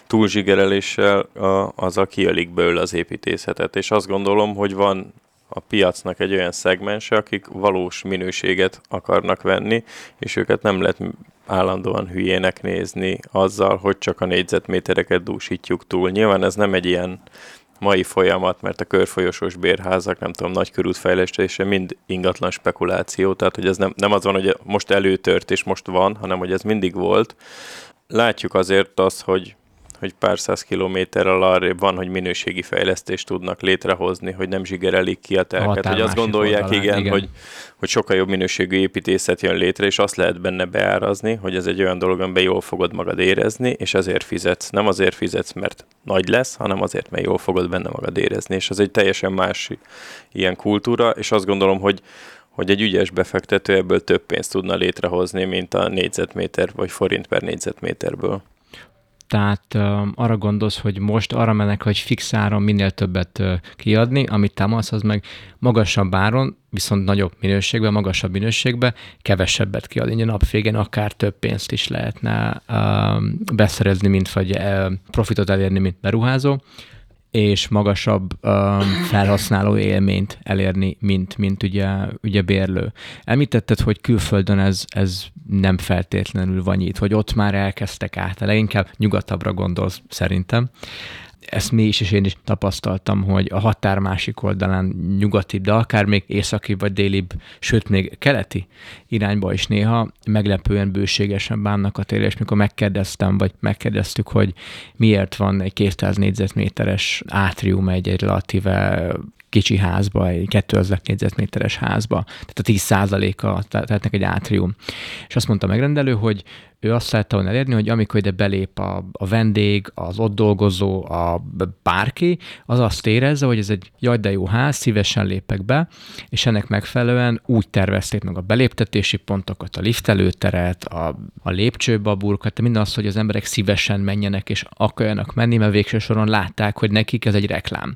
túlzsigereléssel a, az a kialig belőle az építészetet. És azt gondolom, hogy van a piacnak egy olyan szegmense, akik valós minőséget akarnak venni, és őket nem lehet állandóan hülyének nézni azzal, hogy csak a négyzetmétereket dúsítjuk túl. Nyilván ez nem egy ilyen mai folyamat, mert a körfolyosós bérházak, nem tudom, nagy körútfejlesztése mind ingatlan spekuláció, tehát hogy ez nem, nem az van, hogy most előtört és most van, hanem hogy ez mindig volt. Látjuk azért azt, hogy hogy pár száz kilométerrel arrébb van, hogy minőségi fejlesztést tudnak létrehozni, hogy nem zsigerelik ki a terket, hogy azt gondolják, oldalán, igen, igen. Hogy, hogy sokkal jobb minőségű építészet jön létre, és azt lehet benne beárazni, hogy ez egy olyan dolog, amiben jól fogod magad érezni, és ezért fizetsz. Nem azért fizetsz, mert nagy lesz, hanem azért, mert jól fogod benne magad érezni, és ez egy teljesen más ilyen kultúra, és azt gondolom, hogy hogy egy ügyes befektető ebből több pénzt tudna létrehozni, mint a négyzetméter vagy forint per négyzetméterből. Tehát arra gondolsz, hogy most arra mennek, hogy fix áron minél többet kiadni, amit támasz, az meg magasabb áron, viszont nagyobb minőségben, magasabb minőségben kevesebbet kiadni. A nap végén akár több pénzt is lehetne beszerezni, mint vagy profitot elérni, mint beruházó és magasabb um, felhasználó élményt elérni, mint, mint ugye, ugye bérlő. Említetted, hogy külföldön ez, ez nem feltétlenül van itt, hogy ott már elkezdtek át, inkább nyugatabbra gondolsz szerintem ezt mi is, és én is tapasztaltam, hogy a határ másik oldalán nyugati, de akár még északi vagy délibb, sőt még keleti irányba is néha meglepően bőségesen bánnak a térre, és mikor megkérdeztem, vagy megkérdeztük, hogy miért van egy 200 négyzetméteres átrium egy, egy relatíve kicsi házba, egy 2000 négyzetméteres házba, tehát a 10 a tehetnek egy átrium. És azt mondta a megrendelő, hogy ő azt szerette volna elérni, hogy amikor ide belép a, a vendég, az ott dolgozó, a bárki, az azt érezze, hogy ez egy jaj, de jó ház, szívesen lépek be, és ennek megfelelően úgy tervezték meg a beléptetési pontokat, a liftelőteret, a, a lépcsőbaburkat, minden azt, hogy az emberek szívesen menjenek és akarjanak menni, mert végső soron látták, hogy nekik ez egy reklám.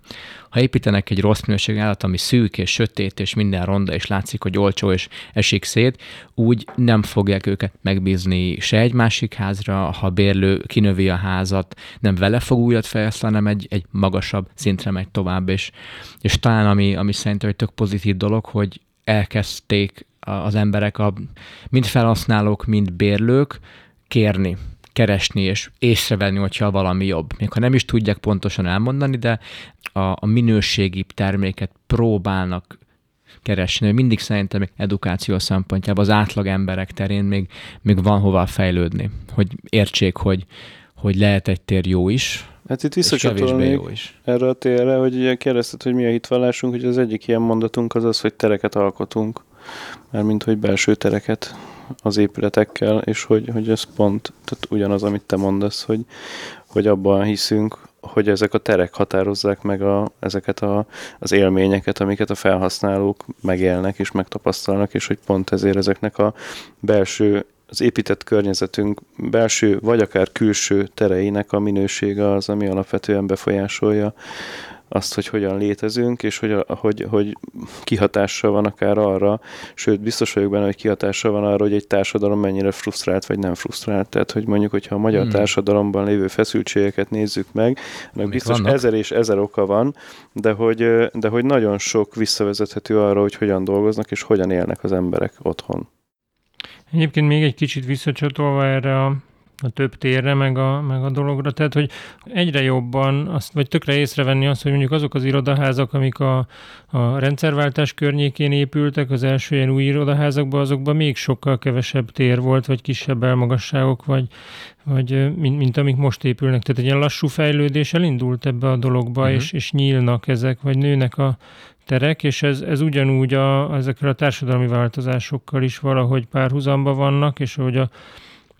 Ha építenek egy rossz minőségű állat, ami szűk és sötét, és minden ronda, és látszik, hogy olcsó és esik szét, úgy nem fogják őket megbízni se egy másik házra, ha bérlő kinövi a házat, nem vele fog újat fejleszteni, hanem egy, egy magasabb szintre megy tovább, és, és talán ami, ami szerintem egy tök pozitív dolog, hogy elkezdték az emberek, a, mind felhasználók, mind bérlők kérni keresni és észrevenni, hogyha valami jobb. Még ha nem is tudják pontosan elmondani, de a, a minőségi terméket próbálnak keresni. Mindig szerintem edukáció szempontjából az átlag emberek terén még, még van hova fejlődni, hogy értsék, hogy, hogy lehet egy tér jó is, Hát itt visszacsatolnék erre a térre, hogy ugye kérdezted, hogy mi a hitvallásunk, hogy az egyik ilyen mondatunk az az, hogy tereket alkotunk, mert mint hogy belső tereket az épületekkel, és hogy, hogy ez pont tehát ugyanaz, amit te mondasz, hogy, hogy abban hiszünk, hogy ezek a terek határozzák meg a, ezeket a, az élményeket, amiket a felhasználók megélnek és megtapasztalnak, és hogy pont ezért ezeknek a belső az épített környezetünk belső vagy akár külső tereinek a minősége az, ami alapvetően befolyásolja azt, hogy hogyan létezünk, és hogy, hogy, hogy kihatással van akár arra, sőt, biztos vagyok benne, hogy kihatással van arra, hogy egy társadalom mennyire frusztrált, vagy nem frusztrált. Tehát, hogy mondjuk, hogyha a magyar hmm. társadalomban lévő feszültségeket nézzük meg, annak biztos vannak? ezer és ezer oka van, de hogy, de hogy nagyon sok visszavezethető arra, hogy hogyan dolgoznak, és hogyan élnek az emberek otthon. Egyébként még egy kicsit visszacsatolva erre a a több térre, meg a, meg a dologra. Tehát, hogy egyre jobban, azt, vagy tökre észrevenni azt, hogy mondjuk azok az irodaházak, amik a, a rendszerváltás környékén épültek, az első ilyen új irodaházakban, azokban még sokkal kevesebb tér volt, vagy kisebb elmagasságok, vagy, vagy mint, mint amik most épülnek. Tehát egy ilyen lassú fejlődés elindult ebbe a dologba, uh-huh. és, és nyílnak ezek, vagy nőnek a terek, és ez, ez ugyanúgy a, ezekkel a társadalmi változásokkal is valahogy párhuzamba vannak, és hogy a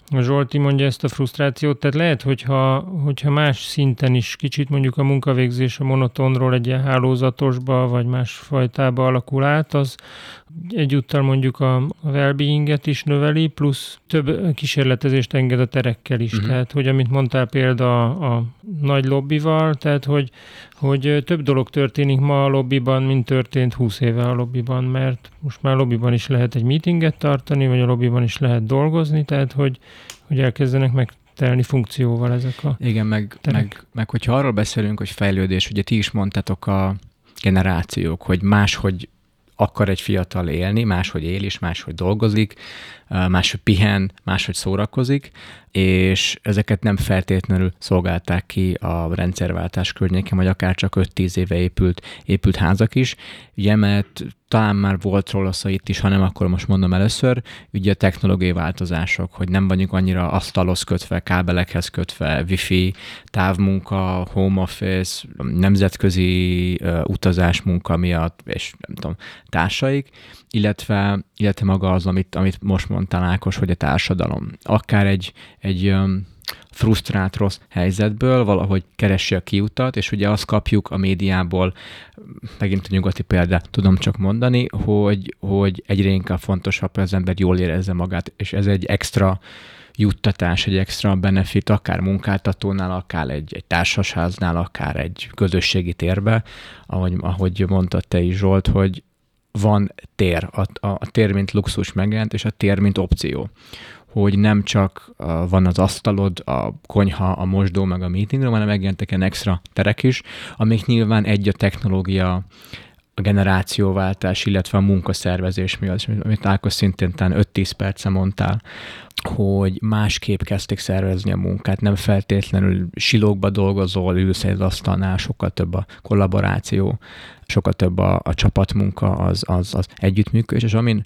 a Zsolti mondja ezt a frusztrációt, tehát lehet, hogyha, hogyha más szinten is kicsit mondjuk a munkavégzés a monotonról egy ilyen hálózatosba, vagy más fajtába alakul át, az egyúttal mondjuk a, a well is növeli, plusz több kísérletezést enged a terekkel is. Uh-huh. Tehát, hogy amit mondtál példa a, a nagy lobbival, tehát, hogy, hogy több dolog történik ma a lobbiban, mint történt 20 éve a lobbiban, mert most már a lobbiban is lehet egy meetinget tartani, vagy a lobbiban is lehet dolgozni, tehát, hogy, hogy elkezdenek meg telni funkcióval ezek a Igen, meg, meg, meg hogyha arról beszélünk, hogy fejlődés, ugye ti is mondtátok a generációk, hogy máshogy akar egy fiatal élni, máshogy él is, máshogy dolgozik, máshogy pihen, máshogy szórakozik, és ezeket nem feltétlenül szolgálták ki a rendszerváltás környékén, vagy akár csak 5-10 éve épült, épült házak is. Ugye, mert talán már volt róla szó itt is, hanem akkor most mondom először, ugye a technológiai változások, hogy nem vagyunk annyira asztalhoz kötve, kábelekhez kötve, wifi, távmunka, home office, nemzetközi uh, utazás munka miatt, és nem tudom, társaik, illetve, illetve maga az, amit, amit most mondtál Ákos, hogy a társadalom. Akár egy, egy frusztrált rossz helyzetből valahogy keresi a kiutat, és ugye azt kapjuk a médiából, megint a nyugati példát tudom csak mondani, hogy, hogy egyre inkább fontosabb, hogy az ember jól érezze magát, és ez egy extra juttatás, egy extra benefit, akár munkáltatónál, akár egy, egy társasháznál, akár egy közösségi térbe, ahogy, ahogy mondtad te is Zsolt, hogy van tér, a, a, tér mint luxus megjelent, és a tér mint opció. Hogy nem csak van az asztalod, a konyha, a mosdó, meg a meeting room, hanem megjelentek ilyen extra terek is, amik nyilván egy a technológia, a generációváltás, illetve a munkaszervezés miatt, amit Ákos szintén 5-10 perce mondtál, hogy másképp kezdték szervezni a munkát, nem feltétlenül silókba dolgozol, ülsz egy asztalnál, sokkal több a kollaboráció, sokkal több a, a csapatmunka, az, az, az együttműködés, és amin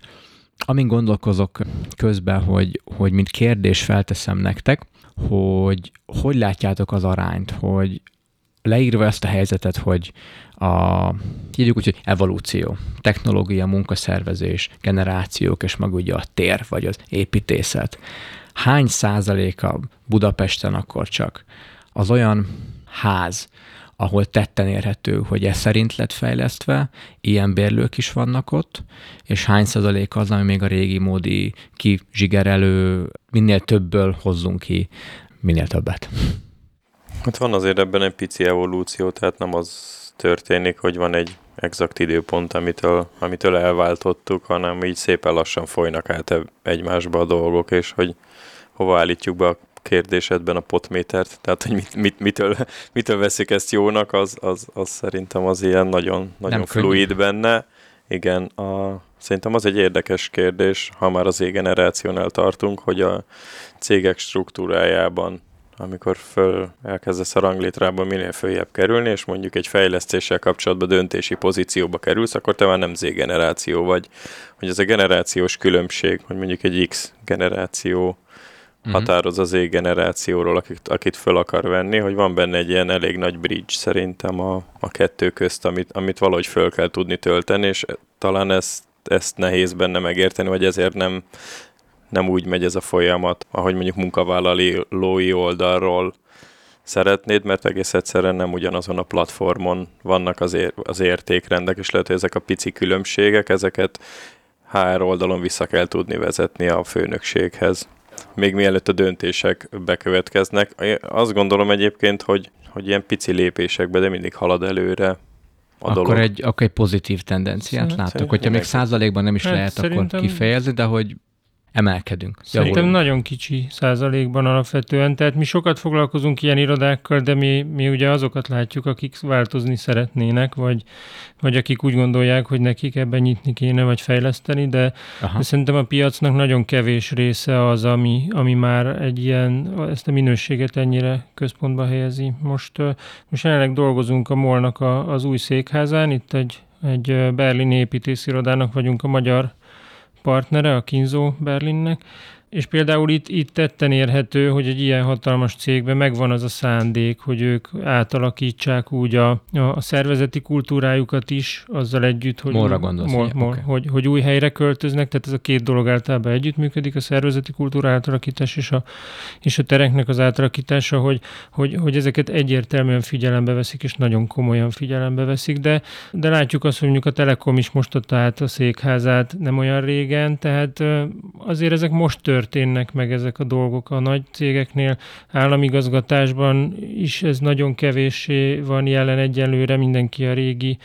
amin gondolkozok közben, hogy, hogy mint kérdés felteszem nektek, hogy hogy látjátok az arányt, hogy leírva ezt a helyzetet, hogy a, hívjuk úgy, hogy evolúció, technológia, munkaszervezés, generációk, és meg ugye a tér, vagy az építészet. Hány százaléka Budapesten akkor csak az olyan ház, ahol tetten érhető, hogy ez szerint lett fejlesztve, ilyen bérlők is vannak ott, és hány százalék az, ami még a régi módi kizsigerelő, minél többből hozzunk ki, minél többet. Hát van azért ebben egy pici evolúció, tehát nem az történik, hogy van egy exakt időpont, amitől, amitől elváltottuk, hanem így szépen lassan folynak át egymásba a dolgok, és hogy hova állítjuk be a kérdésedben a potmétert, tehát hogy mit, mit, mitől, mitől veszik ezt jónak, az, az, az szerintem az ilyen nagyon, nagyon fluid könnyű. benne. Igen, a, szerintem az egy érdekes kérdés, ha már az e-generációnál tartunk, hogy a cégek struktúrájában amikor föl elkezdesz a ranglétrában minél följebb kerülni, és mondjuk egy fejlesztéssel kapcsolatban döntési pozícióba kerülsz, akkor te már nem Z generáció vagy. Hogy ez a generációs különbség, hogy mondjuk egy X generáció uh-huh. határoz az generációról, akit, akit föl akar venni, hogy van benne egy ilyen elég nagy bridge szerintem a, a kettő közt, amit, amit valahogy föl kell tudni tölteni, és talán ezt, ezt nehéz benne megérteni, vagy ezért nem, nem úgy megy ez a folyamat, ahogy mondjuk munkavállalói oldalról szeretnéd, mert egész egyszerűen nem ugyanazon a platformon vannak az, ér- az értékrendek, és lehet, hogy ezek a pici különbségek, ezeket HR oldalon vissza kell tudni vezetni a főnökséghez még mielőtt a döntések bekövetkeznek. Azt gondolom egyébként, hogy, hogy ilyen pici lépésekbe, de mindig halad előre a akkor dolog. Egy, akkor egy pozitív tendenciát hát, látok. Hogyha még százalékban nem is hát lehet szerintem... akkor kifejezni, de hogy emelkedünk. Szerintem javulunk. nagyon kicsi százalékban alapvetően, tehát mi sokat foglalkozunk ilyen irodákkal, de mi, mi ugye azokat látjuk, akik változni szeretnének, vagy, vagy akik úgy gondolják, hogy nekik ebben nyitni kéne, vagy fejleszteni, de, de szerintem a piacnak nagyon kevés része az, ami, ami már egy ilyen, ezt a minőséget ennyire központba helyezi. Most, most jelenleg dolgozunk a Molnak a, az új székházán, itt egy, egy berlini építészirodának vagyunk a magyar partnere, a Kinzo Berlinnek, és például itt, itt tetten érhető, hogy egy ilyen hatalmas cégben megvan az a szándék, hogy ők átalakítsák úgy a, a szervezeti kultúrájukat is, azzal együtt, hogy, Morra gondolsz, mor, mor, okay. hogy, hogy új helyre költöznek, tehát ez a két dolog általában együttműködik, a szervezeti kultúra átalakítás és a, és a tereknek az átalakítása, hogy, hogy, hogy ezeket egyértelműen figyelembe veszik, és nagyon komolyan figyelembe veszik, de, de látjuk azt, hogy mondjuk a Telekom is most adta át a székházát nem olyan régen, tehát azért ezek most történnek, történnek meg ezek a dolgok a nagy cégeknél. Államigazgatásban is ez nagyon kevéssé van jelen egyelőre, mindenki a régi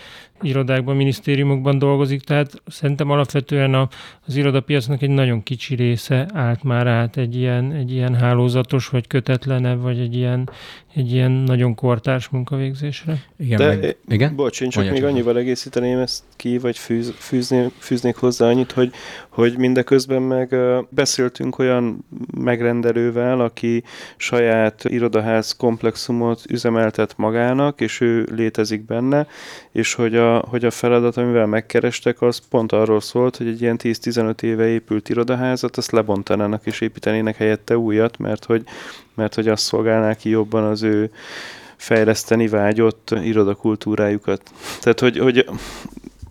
irodákban, minisztériumokban dolgozik, tehát szerintem alapvetően a, az irodapiacnak egy nagyon kicsi része állt már át egy ilyen, egy ilyen hálózatos, vagy kötetlenebb, vagy egy ilyen, egy ilyen nagyon kortárs munkavégzésre. Igen, De, meg, igen? Bocs, én csak Mondja még csak annyival egészíteném ezt ki, vagy fűz, fűzni, fűznék hozzá annyit, hogy, hogy mindeközben meg beszéltünk olyan megrendelővel, aki saját irodaház komplexumot üzemeltet magának, és ő létezik benne, és hogy a, hogy a feladat, amivel megkerestek, az pont arról szólt, hogy egy ilyen 10-15 éve épült irodaházat, azt lebontanának és építenének helyette újat, mert hogy, mert hogy azt szolgálná ki jobban az ő fejleszteni vágyott irodakultúrájukat. Tehát, hogy, hogy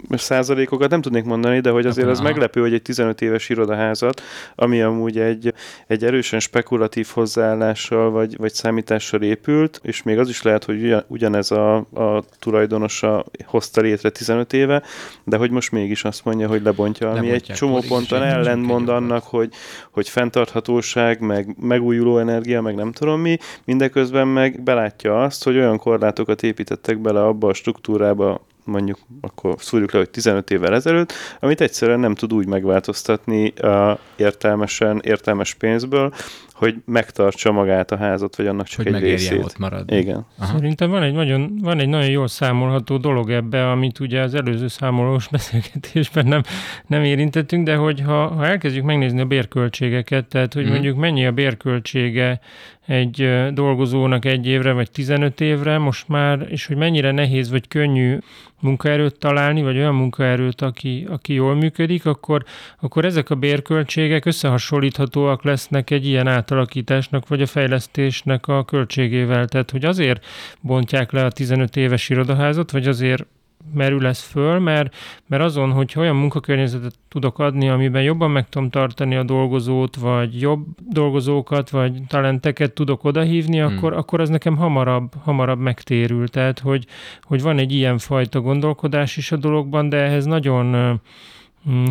százalékokat nem tudnék mondani, de hogy azért az meglepő, hogy egy 15 éves irodaházat, ami amúgy egy, egy erősen spekulatív hozzáállással vagy, vagy számítással épült, és még az is lehet, hogy ugyan, ugyanez a, a tulajdonosa hozta létre 15 éve, de hogy most mégis azt mondja, hogy lebontja, ami egy csomó ponton ellentmond annak, hogy, hogy fenntarthatóság, meg megújuló energia, meg nem tudom mi, mindeközben meg belátja azt, hogy olyan korlátokat építettek bele abba a struktúrába, mondjuk akkor szúrjuk le, hogy 15 évvel ezelőtt, amit egyszerűen nem tud úgy megváltoztatni uh, értelmesen, értelmes pénzből, hogy megtartsa magát a házat, vagy annak csak hogy egy részét. ott marad. Igen. Aha. Szerintem van egy, nagyon, van egy nagyon jól számolható dolog ebbe, amit ugye az előző számolós beszélgetésben nem, nem érintettünk, de hogy ha, ha elkezdjük megnézni a bérköltségeket, tehát hogy hmm. mondjuk mennyi a bérköltsége egy dolgozónak egy évre, vagy 15 évre most már, és hogy mennyire nehéz vagy könnyű munkaerőt találni, vagy olyan munkaerőt, aki, aki jól működik, akkor, akkor ezek a bérköltségek összehasonlíthatóak lesznek egy ilyen átalakításnak, vagy a fejlesztésnek a költségével. Tehát, hogy azért bontják le a 15 éves irodaházat, vagy azért merül ez föl, mert, mert azon, hogy olyan munkakörnyezetet tudok adni, amiben jobban meg tudom tartani a dolgozót, vagy jobb dolgozókat, vagy talenteket tudok odahívni, hmm. akkor, akkor az nekem hamarabb, hamarabb megtérül. Tehát, hogy, hogy van egy ilyen fajta gondolkodás is a dologban, de ehhez nagyon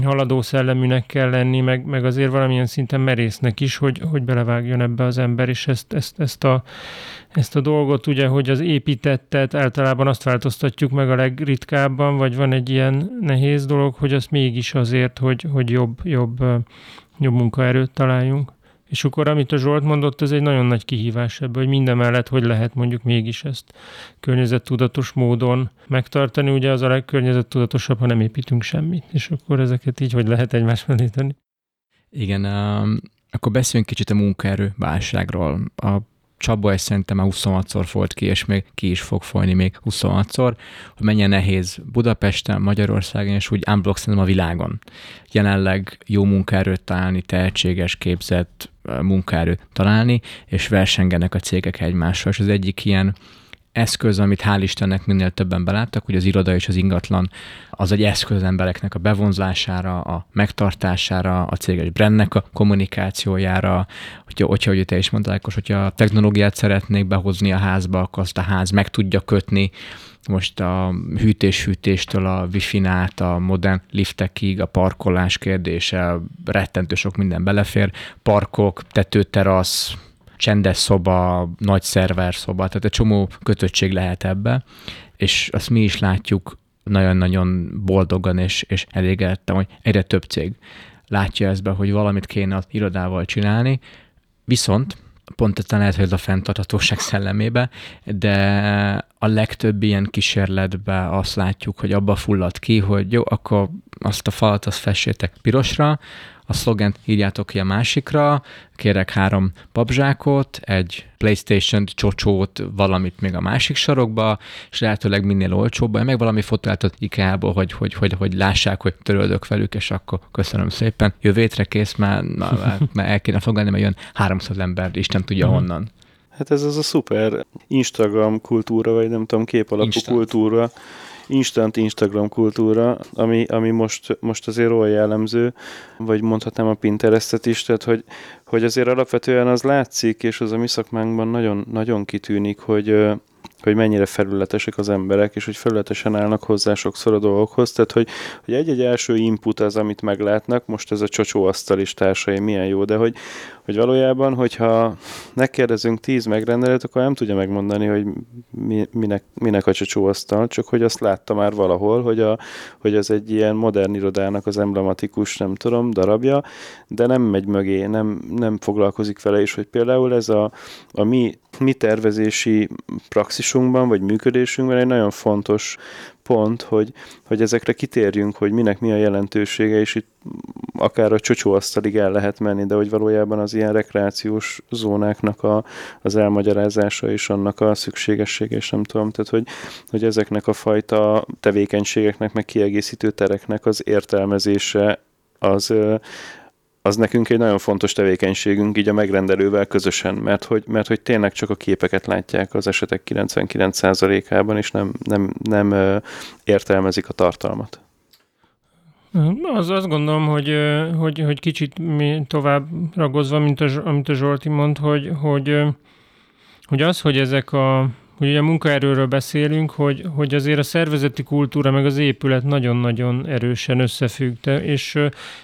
haladó szelleműnek kell lenni, meg, meg azért valamilyen szinten merésznek is, hogy, hogy belevágjon ebbe az ember, és ezt, ezt, ezt, a, ezt a dolgot ugye, hogy az építettet általában azt változtatjuk meg a legritkábban, vagy van egy ilyen nehéz dolog, hogy azt mégis azért, hogy, hogy jobb, jobb, jobb munkaerőt találjunk. És akkor, amit a Zsolt mondott, ez egy nagyon nagy kihívás ebből, hogy minden mellett hogy lehet mondjuk mégis ezt környezettudatos módon megtartani. Ugye az a legkörnyezettudatosabb, ha nem építünk semmit, és akkor ezeket így hogy lehet egymás mellé tenni. Igen, um, akkor beszéljünk kicsit a munkaerő válságról. A Csaba ezt szerintem már 26-szor folyt ki, és még ki is fog folyni még 26-szor, hogy mennyire nehéz Budapesten, Magyarországon, és úgy unblock szerintem a világon. Jelenleg jó munkaerőt találni, tehetséges, képzett munkaerőt találni, és versengenek a cégek egymással, és az egyik ilyen eszköz, amit hál' Istennek minél többen beláttak, hogy az iroda és az ingatlan az egy eszköz embereknek a bevonzására, a megtartására, a céges brandnek a kommunikációjára, hogyha, hogyha hogy te is mondtál, akkor hogyha a technológiát szeretnék behozni a házba, akkor azt a ház meg tudja kötni, most a hűtés-hűtéstől a wifi a modern liftekig, a parkolás kérdése, rettentő sok minden belefér, parkok, tetőterasz, csendes szoba, nagy szerver szoba, tehát egy csomó kötöttség lehet ebbe, és azt mi is látjuk nagyon-nagyon boldogan és, és elégedettem, hogy egyre több cég látja ezt be, hogy valamit kéne az irodával csinálni, viszont pont ez lehet, hogy ez a fenntarthatóság szellemébe, de a legtöbb ilyen kísérletben azt látjuk, hogy abba fullad ki, hogy jó, akkor azt a falat azt fessétek pirosra, a szlogent írjátok ki a másikra, kérek három babzsákot, egy Playstation csocsót, valamit még a másik sarokba, és lehetőleg minél olcsóbban, meg valami fotót IKEA-ból, hogy, hogy, hogy, hogy lássák, hogy törődök velük, és akkor köszönöm szépen. Jövő kész, már, már, már el kéne fogadni, mert jön 300 ember, Isten tudja uh-huh. honnan. Hát ez az a szuper Instagram kultúra, vagy nem tudom, képalapú Instant. kultúra, instant Instagram kultúra, ami, ami most, most azért olyan jellemző, vagy mondhatnám a Pinterestet is, tehát hogy, hogy azért alapvetően az látszik, és az a mi szakmánkban nagyon, nagyon kitűnik, hogy, hogy mennyire felületesek az emberek, és hogy felületesen állnak hozzá sokszor a dolgokhoz. Tehát, hogy, hogy egy-egy első input az, amit meglátnak, most ez a csocsóasztal is társai milyen jó, de hogy, hogy valójában, hogyha megkérdezünk tíz megrendelőt, akkor nem tudja megmondani, hogy mi, minek, minek a csocsóasztal, csak hogy azt látta már valahol, hogy, a, hogy ez egy ilyen modern irodának az emblematikus, nem tudom, darabja, de nem megy mögé, nem, nem foglalkozik vele is, hogy például ez a, a mi, mi tervezési praxisunkban, vagy működésünkben egy nagyon fontos pont, hogy, hogy ezekre kitérjünk, hogy minek mi a jelentősége, és itt akár a csocsóasztalig el lehet menni, de hogy valójában az ilyen rekreációs zónáknak a, az elmagyarázása és annak a szükségessége, és nem tudom, tehát hogy, hogy ezeknek a fajta tevékenységeknek, meg kiegészítő tereknek az értelmezése az, az nekünk egy nagyon fontos tevékenységünk így a megrendelővel közösen, mert hogy, mert hogy tényleg csak a képeket látják az esetek 99%-ában, és nem, nem, nem értelmezik a tartalmat. Az azt gondolom, hogy, hogy, hogy kicsit tovább ragozva, mint a, amit a Zsolti mond, hogy, hogy, hogy az, hogy ezek a hogy a munkaerőről beszélünk, hogy, hogy azért a szervezeti kultúra meg az épület nagyon-nagyon erősen összefügg. És,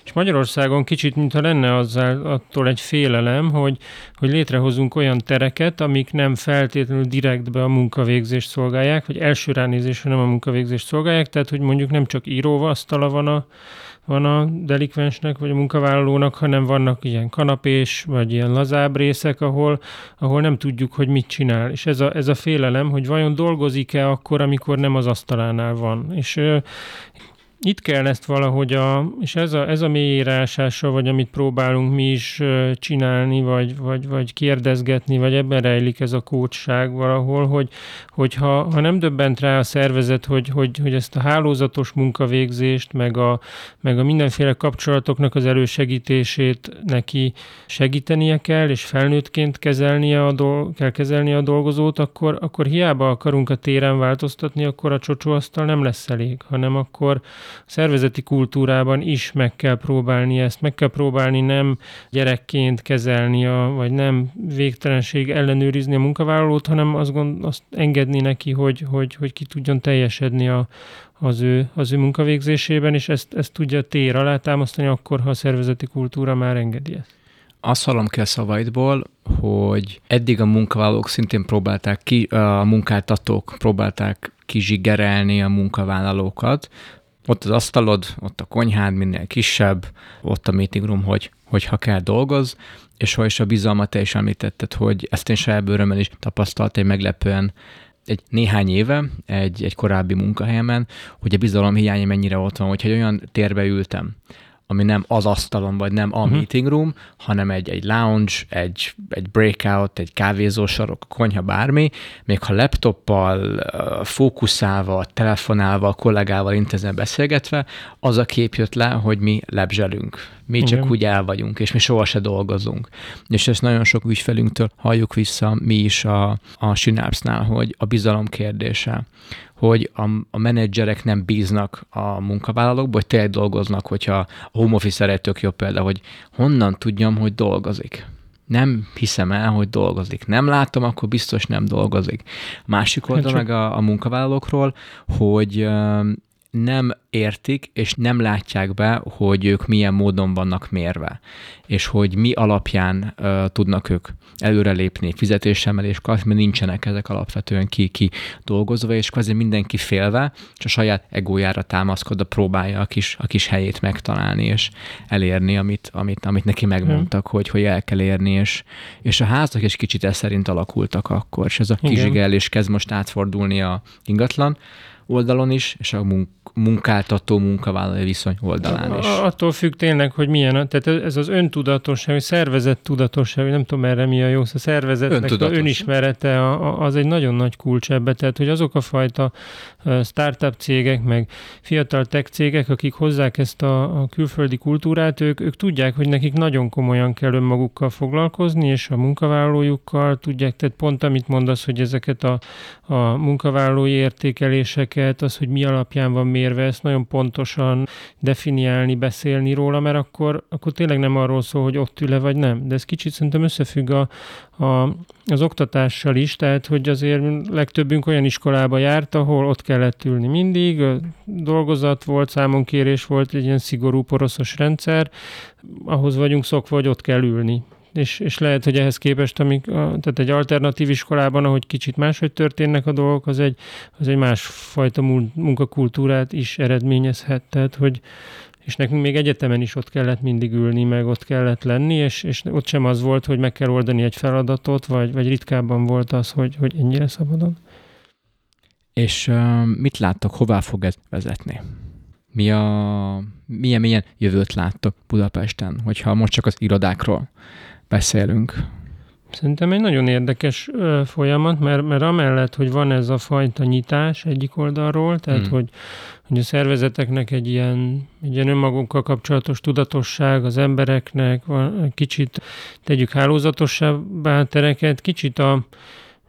és Magyarországon kicsit, mintha lenne azzal, attól egy félelem, hogy, hogy létrehozunk olyan tereket, amik nem feltétlenül direktbe a munkavégzést szolgálják, vagy első ránézésre nem a munkavégzést szolgálják, tehát hogy mondjuk nem csak íróasztala van a van a delikvensnek, vagy a munkavállalónak, hanem vannak ilyen kanapés, vagy ilyen lazább részek, ahol, ahol nem tudjuk, hogy mit csinál. És ez a, ez a félelem, hogy vajon dolgozik-e akkor, amikor nem az asztalánál van. És itt kell ezt valahogy, a, és ez a, ez a mélyírásása, vagy amit próbálunk mi is csinálni, vagy, vagy, vagy kérdezgetni, vagy ebben rejlik ez a kócsság valahol, hogy, hogy ha, ha nem döbbent rá a szervezet, hogy, hogy, hogy ezt a hálózatos munkavégzést, meg a, meg a mindenféle kapcsolatoknak az elősegítését neki segítenie kell, és felnőttként kezelnie a dolg, kell kezelnie a dolgozót, akkor, akkor hiába akarunk a téren változtatni, akkor a csocsóasztal nem lesz elég, hanem akkor szervezeti kultúrában is meg kell próbálni ezt, meg kell próbálni nem gyerekként kezelni, a, vagy nem végtelenség ellenőrizni a munkavállalót, hanem azt, gond, azt engedni neki, hogy, hogy, hogy ki tudjon teljesedni a, az ő, az ő munkavégzésében, és ezt, ezt tudja tér alá támasztani akkor, ha a szervezeti kultúra már engedi ezt. Azt hallom ki a szavaidból, hogy eddig a munkavállalók szintén próbálták ki, a munkáltatók próbálták kizsigerelni a munkavállalókat, ott az asztalod, ott a konyhád minél kisebb, ott a meeting room, hogy, hogyha kell dolgoz, és ha is a bizalmat te is említetted, hogy ezt én saját bőrömmel is tapasztaltam meglepően egy néhány éve, egy, egy korábbi munkahelyemen, hogy a bizalom hiánya mennyire ott van, hogyha egy olyan térbe ültem, ami nem az asztalon, vagy nem a uh-huh. meeting room, hanem egy, egy lounge, egy, egy breakout, egy kávézósarok, konyha, bármi, még ha laptoppal, fókuszálva, telefonálva, kollégával intenzíven beszélgetve, az a kép jött le, hogy mi lebzselünk. Mi Igen. csak úgy el vagyunk, és mi soha se dolgozunk. És ezt nagyon sok ügyfelünktől halljuk vissza mi is a, a Synapse-nál, hogy a bizalom kérdése hogy a, a menedzserek nem bíznak a munkavállalókba, hogy tényleg dolgoznak, hogyha a home office tök jobb példa, hogy honnan tudjam, hogy dolgozik. Nem hiszem el, hogy dolgozik. Nem látom, akkor biztos nem dolgozik. Másik oldal meg a, a munkavállalókról, hogy nem értik, és nem látják be, hogy ők milyen módon vannak mérve, és hogy mi alapján uh, tudnak ők előrelépni, fizetésemelés, mert nincsenek ezek alapvetően ki, ki dolgozva, és kvázi mindenki félve, és a saját egójára támaszkodva próbálja a kis, a kis helyét megtalálni, és elérni, amit, amit, amit neki megmondtak, hmm. hogy, hogy el kell érni, és, és a házak is kicsit ez szerint alakultak akkor, és ez a kizsigelés kezd most átfordulni a ingatlan oldalon is, és a munk- munkáltató munkavállalói viszony oldalán is. Attól függ tényleg, hogy milyen, tehát ez az öntudatosság, vagy szervezett tudatosság, nem tudom erre mi a jó, a szervezetnek a önismerete az egy nagyon nagy kulcs ebbe, tehát hogy azok a fajta startup cégek, meg fiatal tech cégek, akik hozzák ezt a, a külföldi kultúrát, ők, ők tudják, hogy nekik nagyon komolyan kell önmagukkal foglalkozni, és a munkavállalójukkal tudják, tehát pont amit mondasz, hogy ezeket a, a munkavállalói értékeléseket, értéket, az, hogy mi alapján van mérve, ezt nagyon pontosan definiálni, beszélni róla, mert akkor, akkor tényleg nem arról szól, hogy ott ül-e vagy nem. De ez kicsit szerintem összefügg a, a, az oktatással is, tehát hogy azért legtöbbünk olyan iskolába járt, ahol ott kellett ülni mindig, dolgozat volt, számonkérés volt, egy ilyen szigorú poroszos rendszer, ahhoz vagyunk szokva, hogy ott kell ülni és, és lehet, hogy ehhez képest, amik, a, tehát egy alternatív iskolában, ahogy kicsit máshogy történnek a dolgok, az egy, az egy másfajta munkakultúrát is eredményezhet, tehát hogy és nekünk még egyetemen is ott kellett mindig ülni, meg ott kellett lenni, és, és ott sem az volt, hogy meg kell oldani egy feladatot, vagy, vagy ritkábban volt az, hogy, hogy ennyire szabadon. És uh, mit láttok, hová fog ez vezetni? Mi a, milyen, milyen jövőt láttok Budapesten, hogyha most csak az irodákról beszélünk. Szerintem egy nagyon érdekes ö, folyamat, mert, mert amellett, hogy van ez a fajta nyitás egyik oldalról, tehát hmm. hogy, hogy a szervezeteknek egy ilyen, egy ilyen önmagunkkal kapcsolatos tudatosság az embereknek, van, kicsit tegyük hálózatosabbá tereket, kicsit a,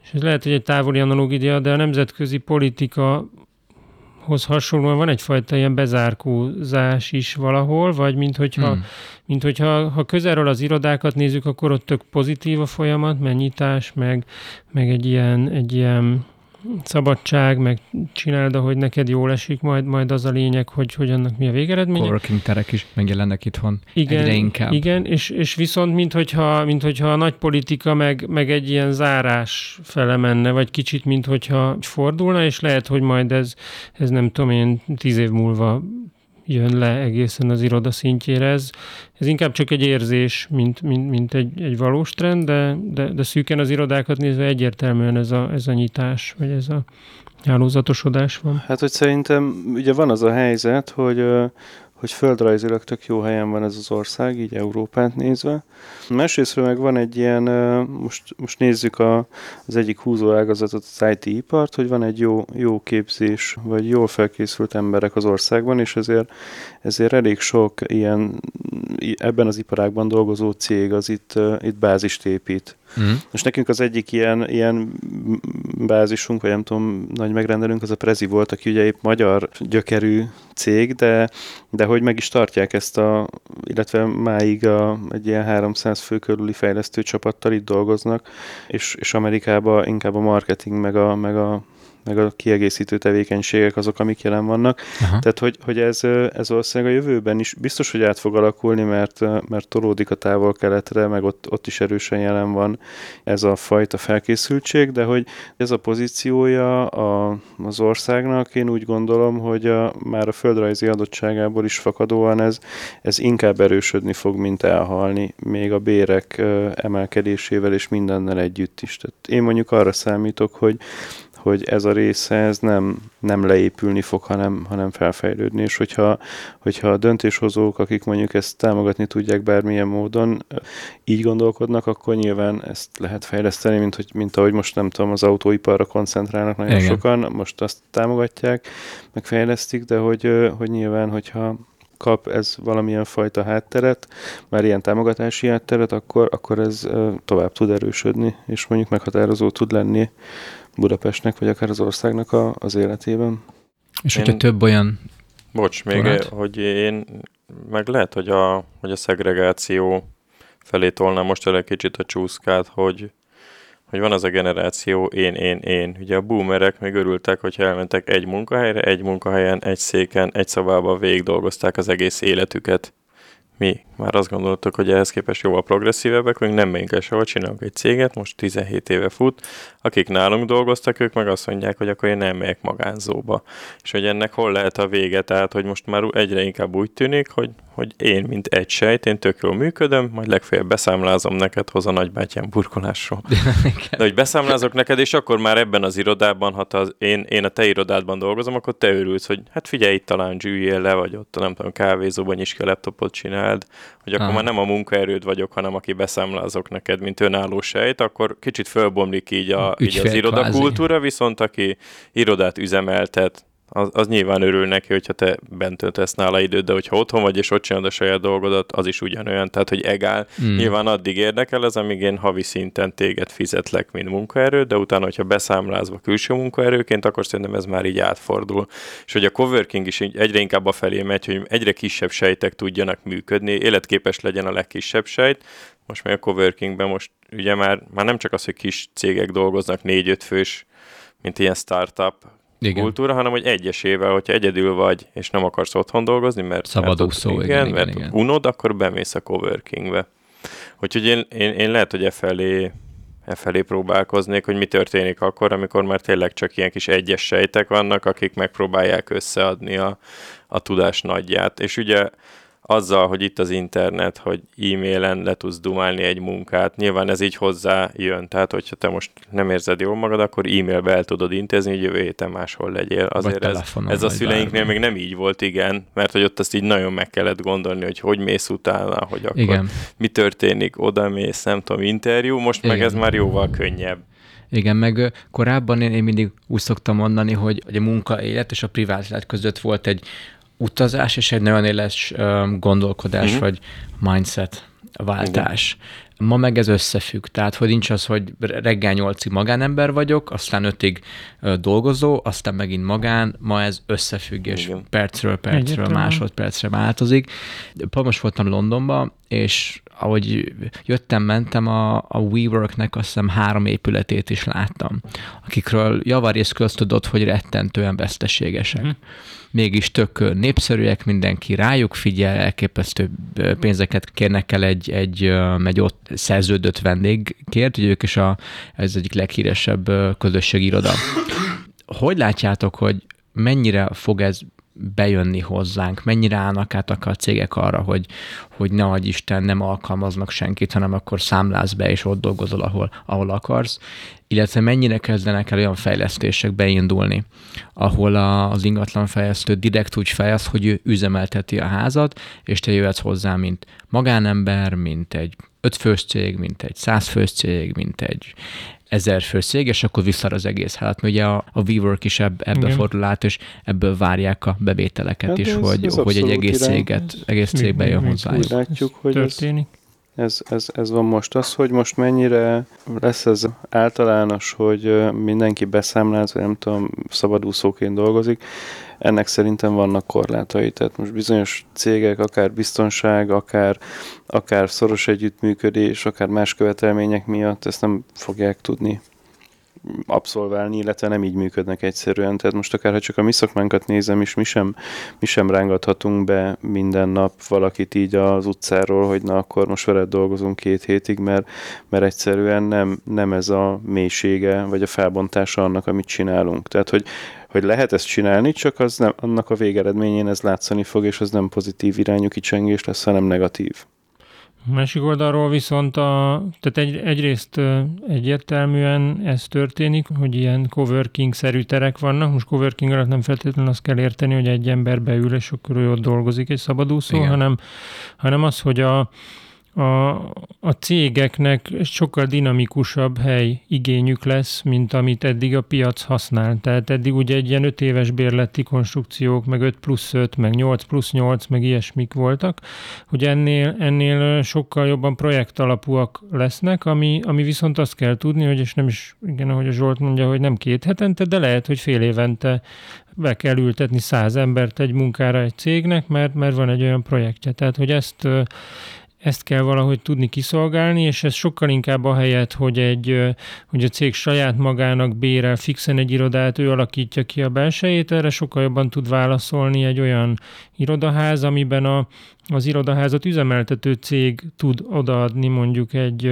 és ez lehet, hogy egy távoli analógia, de a nemzetközi politika hoz hasonlóan van egyfajta ilyen bezárkózás is valahol, vagy mint hogyha, hmm. mint hogyha ha közelről az irodákat nézzük, akkor ott tök pozitív a folyamat, mennyitás, meg, meg egy ilyen, egy ilyen szabadság, meg csináld, ahogy neked jól esik, majd, majd az a lényeg, hogy, hogy annak mi a végeredménye. Coworking terek is megjelennek itthon igen, egyre inkább. Igen, és, és viszont mint hogyha, mint hogyha a nagy politika meg, meg egy ilyen zárás fele menne, vagy kicsit, mint hogyha fordulna, és lehet, hogy majd ez, ez nem tudom én, tíz év múlva jön le egészen az iroda szintjére. Ez, ez inkább csak egy érzés, mint, mint, mint egy, egy valós trend, de, de, de szűken az irodákat nézve egyértelműen ez a, ez a nyitás, vagy ez a hálózatosodás van. Hát, hogy szerintem ugye van az a helyzet, hogy hogy földrajzilag tök jó helyen van ez az ország, így Európát nézve. Másrésztről meg van egy ilyen, most, most nézzük a, az egyik húzó ágazatot, az IT-ipart, hogy van egy jó, jó képzés, vagy jól felkészült emberek az országban, és ezért, ezért elég sok ilyen ebben az iparágban dolgozó cég az itt, itt bázist épít. Mm. Most nekünk az egyik ilyen, ilyen bázisunk, vagy nem tudom, nagy megrendelünk, az a Prezi volt, aki ugye épp magyar gyökerű cég, de, de hogy meg is tartják ezt a, illetve máig a, egy ilyen 300 fő körüli fejlesztő csapattal itt dolgoznak, és, és Amerikában inkább a marketing meg a, meg a meg a kiegészítő tevékenységek azok, amik jelen vannak. Aha. Tehát, hogy, hogy ez, ez valószínűleg a jövőben is biztos, hogy át fog alakulni, mert, mert tolódik a távol-keletre, meg ott, ott is erősen jelen van ez a fajta felkészültség, de hogy ez a pozíciója a, az országnak, én úgy gondolom, hogy a, már a földrajzi adottságából is fakadóan ez, ez inkább erősödni fog, mint elhalni, még a bérek emelkedésével és mindennel együtt is. Tehát én mondjuk arra számítok, hogy hogy ez a része ez nem, nem leépülni fog, hanem, hanem felfejlődni, és hogyha, hogyha a döntéshozók, akik mondjuk ezt támogatni tudják bármilyen módon, így gondolkodnak, akkor nyilván ezt lehet fejleszteni, mint, hogy, mint ahogy most nem tudom, az autóiparra koncentrálnak nagyon Igen. sokan, most azt támogatják, meg fejlesztik, de hogy, hogy nyilván, hogyha kap ez valamilyen fajta hátteret, már ilyen támogatási hátteret, akkor, akkor ez tovább tud erősödni, és mondjuk meghatározó tud lenni Budapestnek, vagy akár az országnak a, az életében. És én, hogyha több olyan... Bocs, még, torát? hogy én, meg lehet, hogy a, hogy a szegregáció felé tolnám most el egy kicsit a csúszkát, hogy, hogy van az a generáció én, én, én. Ugye a boomerek még örültek, hogyha elmentek egy munkahelyre, egy munkahelyen, egy széken, egy szobában végig dolgozták az egész életüket mi már azt gondoltuk, hogy ehhez képest jóval progresszívebbek, hogy nem megyünk el sehol, csinálunk egy céget, most 17 éve fut, akik nálunk dolgoztak, ők meg azt mondják, hogy akkor én nem megyek magánzóba. És hogy ennek hol lehet a vége, tehát hogy most már egyre inkább úgy tűnik, hogy, hogy én, mint egy sejt, én tök jól működöm, majd legfeljebb beszámlázom neked, hoz a nagybátyám burkolásról. De hogy beszámlázok neked, és akkor már ebben az irodában, ha az, én, én a te irodádban dolgozom, akkor te örülsz, hogy hát figyelj, itt talán dzsűjél le, vagy ott nem tudom, kávézóban is a laptopot csináld, hogy akkor Aha. már nem a munkaerőd vagyok, hanem aki beszámlázok neked, mint önálló sejt, akkor kicsit fölbomlik így, a, így az irodakultúra, viszont aki irodát üzemeltet, az, az nyilván örül neki, hogyha te bent töltesz nála időt, de hogyha otthon vagy és ott csinálod a saját dolgodat, az is ugyanolyan, tehát hogy egál. Mm. Nyilván addig érdekel ez, amíg én havi szinten téged fizetlek, mint munkaerő, de utána, hogyha beszámlázva külső munkaerőként, akkor szerintem ez már így átfordul. És hogy a coworking is egyre inkább a felé megy, hogy egyre kisebb sejtek tudjanak működni, életképes legyen a legkisebb sejt, most még a coworkingben most ugye már, már nem csak az, hogy kis cégek dolgoznak négy-öt fős, mint ilyen startup igen. kultúra, hanem hogy egyesével, hogyha egyedül vagy, és nem akarsz otthon dolgozni, mert, Szabadúszó, mert, igen, igen, mert igen. unod, akkor bemész a coworkingbe. Úgyhogy én, én, én lehet, hogy e felé, e felé próbálkoznék, hogy mi történik akkor, amikor már tényleg csak ilyen kis egyes sejtek vannak, akik megpróbálják összeadni a, a tudás nagyját. És ugye azzal, hogy itt az internet, hogy e-mailen le tudsz dumálni egy munkát, nyilván ez így hozzá jön. Tehát, hogyha te most nem érzed jól magad, akkor e-mailbe el tudod intézni, hogy jövő héten máshol legyél. Azért ez, ez a szüleinknél bármi. még nem így volt, igen, mert hogy ott azt így nagyon meg kellett gondolni, hogy hogy mész utána, hogy akkor igen. mi történik, oda mész, nem tudom, interjú, most igen. meg ez már jóval könnyebb. Igen, meg korábban én, én mindig úgy szoktam mondani, hogy, hogy a munka élet és a privát élet között volt egy utazás és egy nagyon éles gondolkodás, uh-huh. vagy mindset váltás. Igen. Ma meg ez összefügg, tehát hogy nincs az, hogy reggel nyolcig magánember vagyok, aztán ötig dolgozó, aztán megint magán, ma ez összefügg, és Igen. percről percről, Egyetlen. másodpercre változik. Most voltam Londonban, és ahogy jöttem, mentem, a, a WeWork-nek azt hiszem három épületét is láttam, akikről javarész közt tudott, hogy rettentően veszteségesek. Uh-huh mégis tök népszerűek, mindenki rájuk figyel, elképesztő pénzeket kérnek el egy, egy, egy ott szerződött vendégkért, hogy ők is a, ez egyik leghíresebb közösségi iroda. Hogy látjátok, hogy mennyire fog ez bejönni hozzánk, mennyire állnak át a cégek arra, hogy, hogy ne adj Isten, nem alkalmaznak senkit, hanem akkor számláz be, és ott dolgozol, ahol, ahol akarsz, illetve mennyire kezdenek el olyan fejlesztések beindulni, ahol a, az ingatlanfejlesztő direkt úgy fejez, hogy ő üzemelteti a házat, és te jöhetsz hozzá, mint magánember, mint egy ötfős cég, mint egy százfős cég, mint egy ezer fős cég, és akkor visszar az egész. Hát ugye a, a WeWork is ebb, ebbe Igen. fordul át, és ebből várják a bevételeket hát is, ez, hogy, ez hogy egy egész irány. céget, egész cégbe jön hozzá. Úgy látjuk, hogy történik. Ez, ez, ez van most. Az, hogy most mennyire lesz ez általános, hogy mindenki beszámláz, vagy nem tudom, szabadúszóként dolgozik, ennek szerintem vannak korlátai. Tehát most bizonyos cégek, akár biztonság, akár, akár szoros együttműködés, akár más követelmények miatt ezt nem fogják tudni abszolválni, illetve nem így működnek egyszerűen. Tehát most akár, ha csak a mi szakmánkat nézem is, mi sem, mi sem rángathatunk be minden nap valakit így az utcáról, hogy na akkor most veled dolgozunk két hétig, mert, mert egyszerűen nem, nem ez a mélysége, vagy a felbontása annak, amit csinálunk. Tehát, hogy hogy lehet ezt csinálni, csak az nem, annak a végeredményén ez látszani fog, és az nem pozitív irányú kicsengés lesz, hanem negatív. Másik oldalról viszont a, tehát egy, egyrészt egyértelműen ez történik, hogy ilyen coworking-szerű terek vannak. Most coworking alatt nem feltétlenül azt kell érteni, hogy egy ember beül, és akkor ő ott dolgozik egy szabadúszó, hanem, hanem az, hogy a, a, a cégeknek sokkal dinamikusabb hely igényük lesz, mint amit eddig a piac használ. Tehát eddig ugye egy ilyen 5 éves bérleti konstrukciók, meg 5 plusz 5, meg 8 plusz 8, meg ilyesmik voltak, hogy ennél, ennél sokkal jobban projekt alapúak lesznek, ami, ami viszont azt kell tudni, hogy és nem is, igen, ahogy a Zsolt mondja, hogy nem két hetente, de lehet, hogy fél évente be kell ültetni száz embert egy munkára egy cégnek, mert, mert van egy olyan projektje. Tehát, hogy ezt ezt kell valahogy tudni kiszolgálni, és ez sokkal inkább a helyet, hogy, egy, hogy a cég saját magának bérel fixen egy irodát, ő alakítja ki a belsejét, erre sokkal jobban tud válaszolni egy olyan irodaház, amiben a, az irodaházat üzemeltető cég tud odaadni mondjuk egy,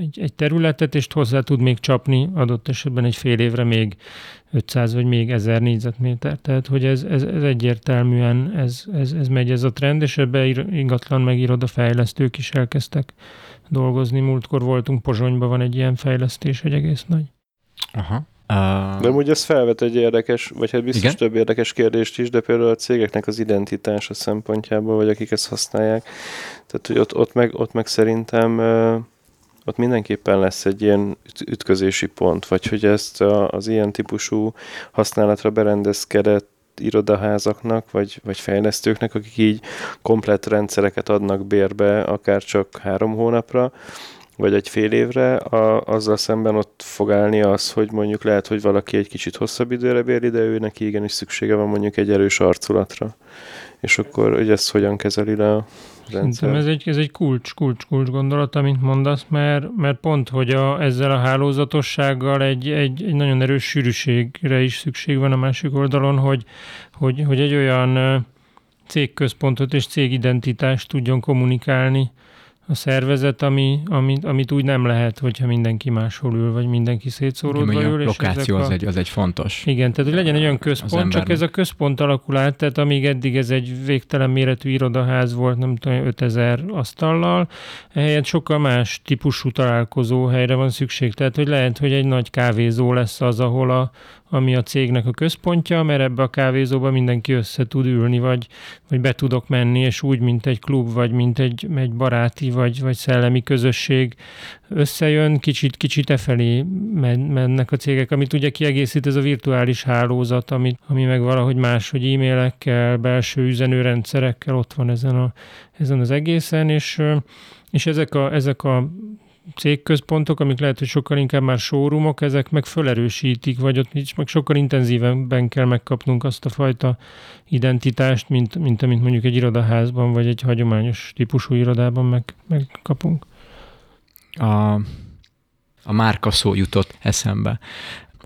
egy, egy területet, és hozzá tud még csapni adott esetben egy fél évre még 500 vagy még 1000 négyzetméter. Tehát, hogy ez, ez, ez egyértelműen ez, ez, ez megy ez a trend, és ebbe ingatlan meg irodafejlesztők is elkezdtek dolgozni. Múltkor voltunk Pozsonyban, van egy ilyen fejlesztés, egy egész nagy. Aha. Uh... De úgy ez felvet egy érdekes, vagy hát biztos Igen? több érdekes kérdést is, de például a cégeknek az identitása szempontjából, vagy akik ezt használják. Tehát, hogy ott, ott, meg, ott meg szerintem ott mindenképpen lesz egy ilyen ütközési pont, vagy hogy ezt az ilyen típusú használatra berendezkedett irodaházaknak, vagy, vagy fejlesztőknek, akik így komplet rendszereket adnak bérbe, akár csak három hónapra, vagy egy fél évre, a, azzal szemben ott fog állni az, hogy mondjuk lehet, hogy valaki egy kicsit hosszabb időre bérli, de ő neki igenis szüksége van mondjuk egy erős arculatra. És akkor, hogy ezt hogyan kezeli le a rendszer? ez egy, ez egy kulcs, kulcs, kulcs gondolat, amit mondasz, mert, mert pont, hogy a, ezzel a hálózatossággal egy, egy, egy nagyon erős sűrűségre is szükség van a másik oldalon, hogy, hogy, hogy egy olyan cégközpontot és cégidentitást tudjon kommunikálni a szervezet, ami, amit, amit úgy nem lehet, hogyha mindenki máshol ül, vagy mindenki szétszóródva ül. A lokáció az, a, egy, az egy fontos. Igen, tehát hogy legyen egy olyan központ, csak ez a központ alakul át, tehát amíg eddig ez egy végtelen méretű irodaház volt, nem tudom, 5000 asztallal, ehelyett sokkal más típusú találkozó helyre van szükség. Tehát, hogy lehet, hogy egy nagy kávézó lesz az, ahol a, ami a cégnek a központja, mert ebbe a kávézóba mindenki össze tud ülni, vagy, vagy be tudok menni, és úgy, mint egy klub, vagy mint egy, egy baráti, vagy, vagy szellemi közösség összejön, kicsit, kicsit e felé mennek a cégek, amit ugye kiegészít ez a virtuális hálózat, ami, ami meg valahogy más, hogy e-mailekkel, belső üzenőrendszerekkel ott van ezen, a, ezen az egészen, és, és ezek a, ezek a cégközpontok, amik lehet, hogy sokkal inkább már showroomok, ezek meg felerősítik, vagy ott is meg sokkal intenzívebben kell megkapnunk azt a fajta identitást, mint, mint amit mondjuk egy irodaházban, vagy egy hagyományos típusú irodában meg, megkapunk. A, a márka szó jutott eszembe.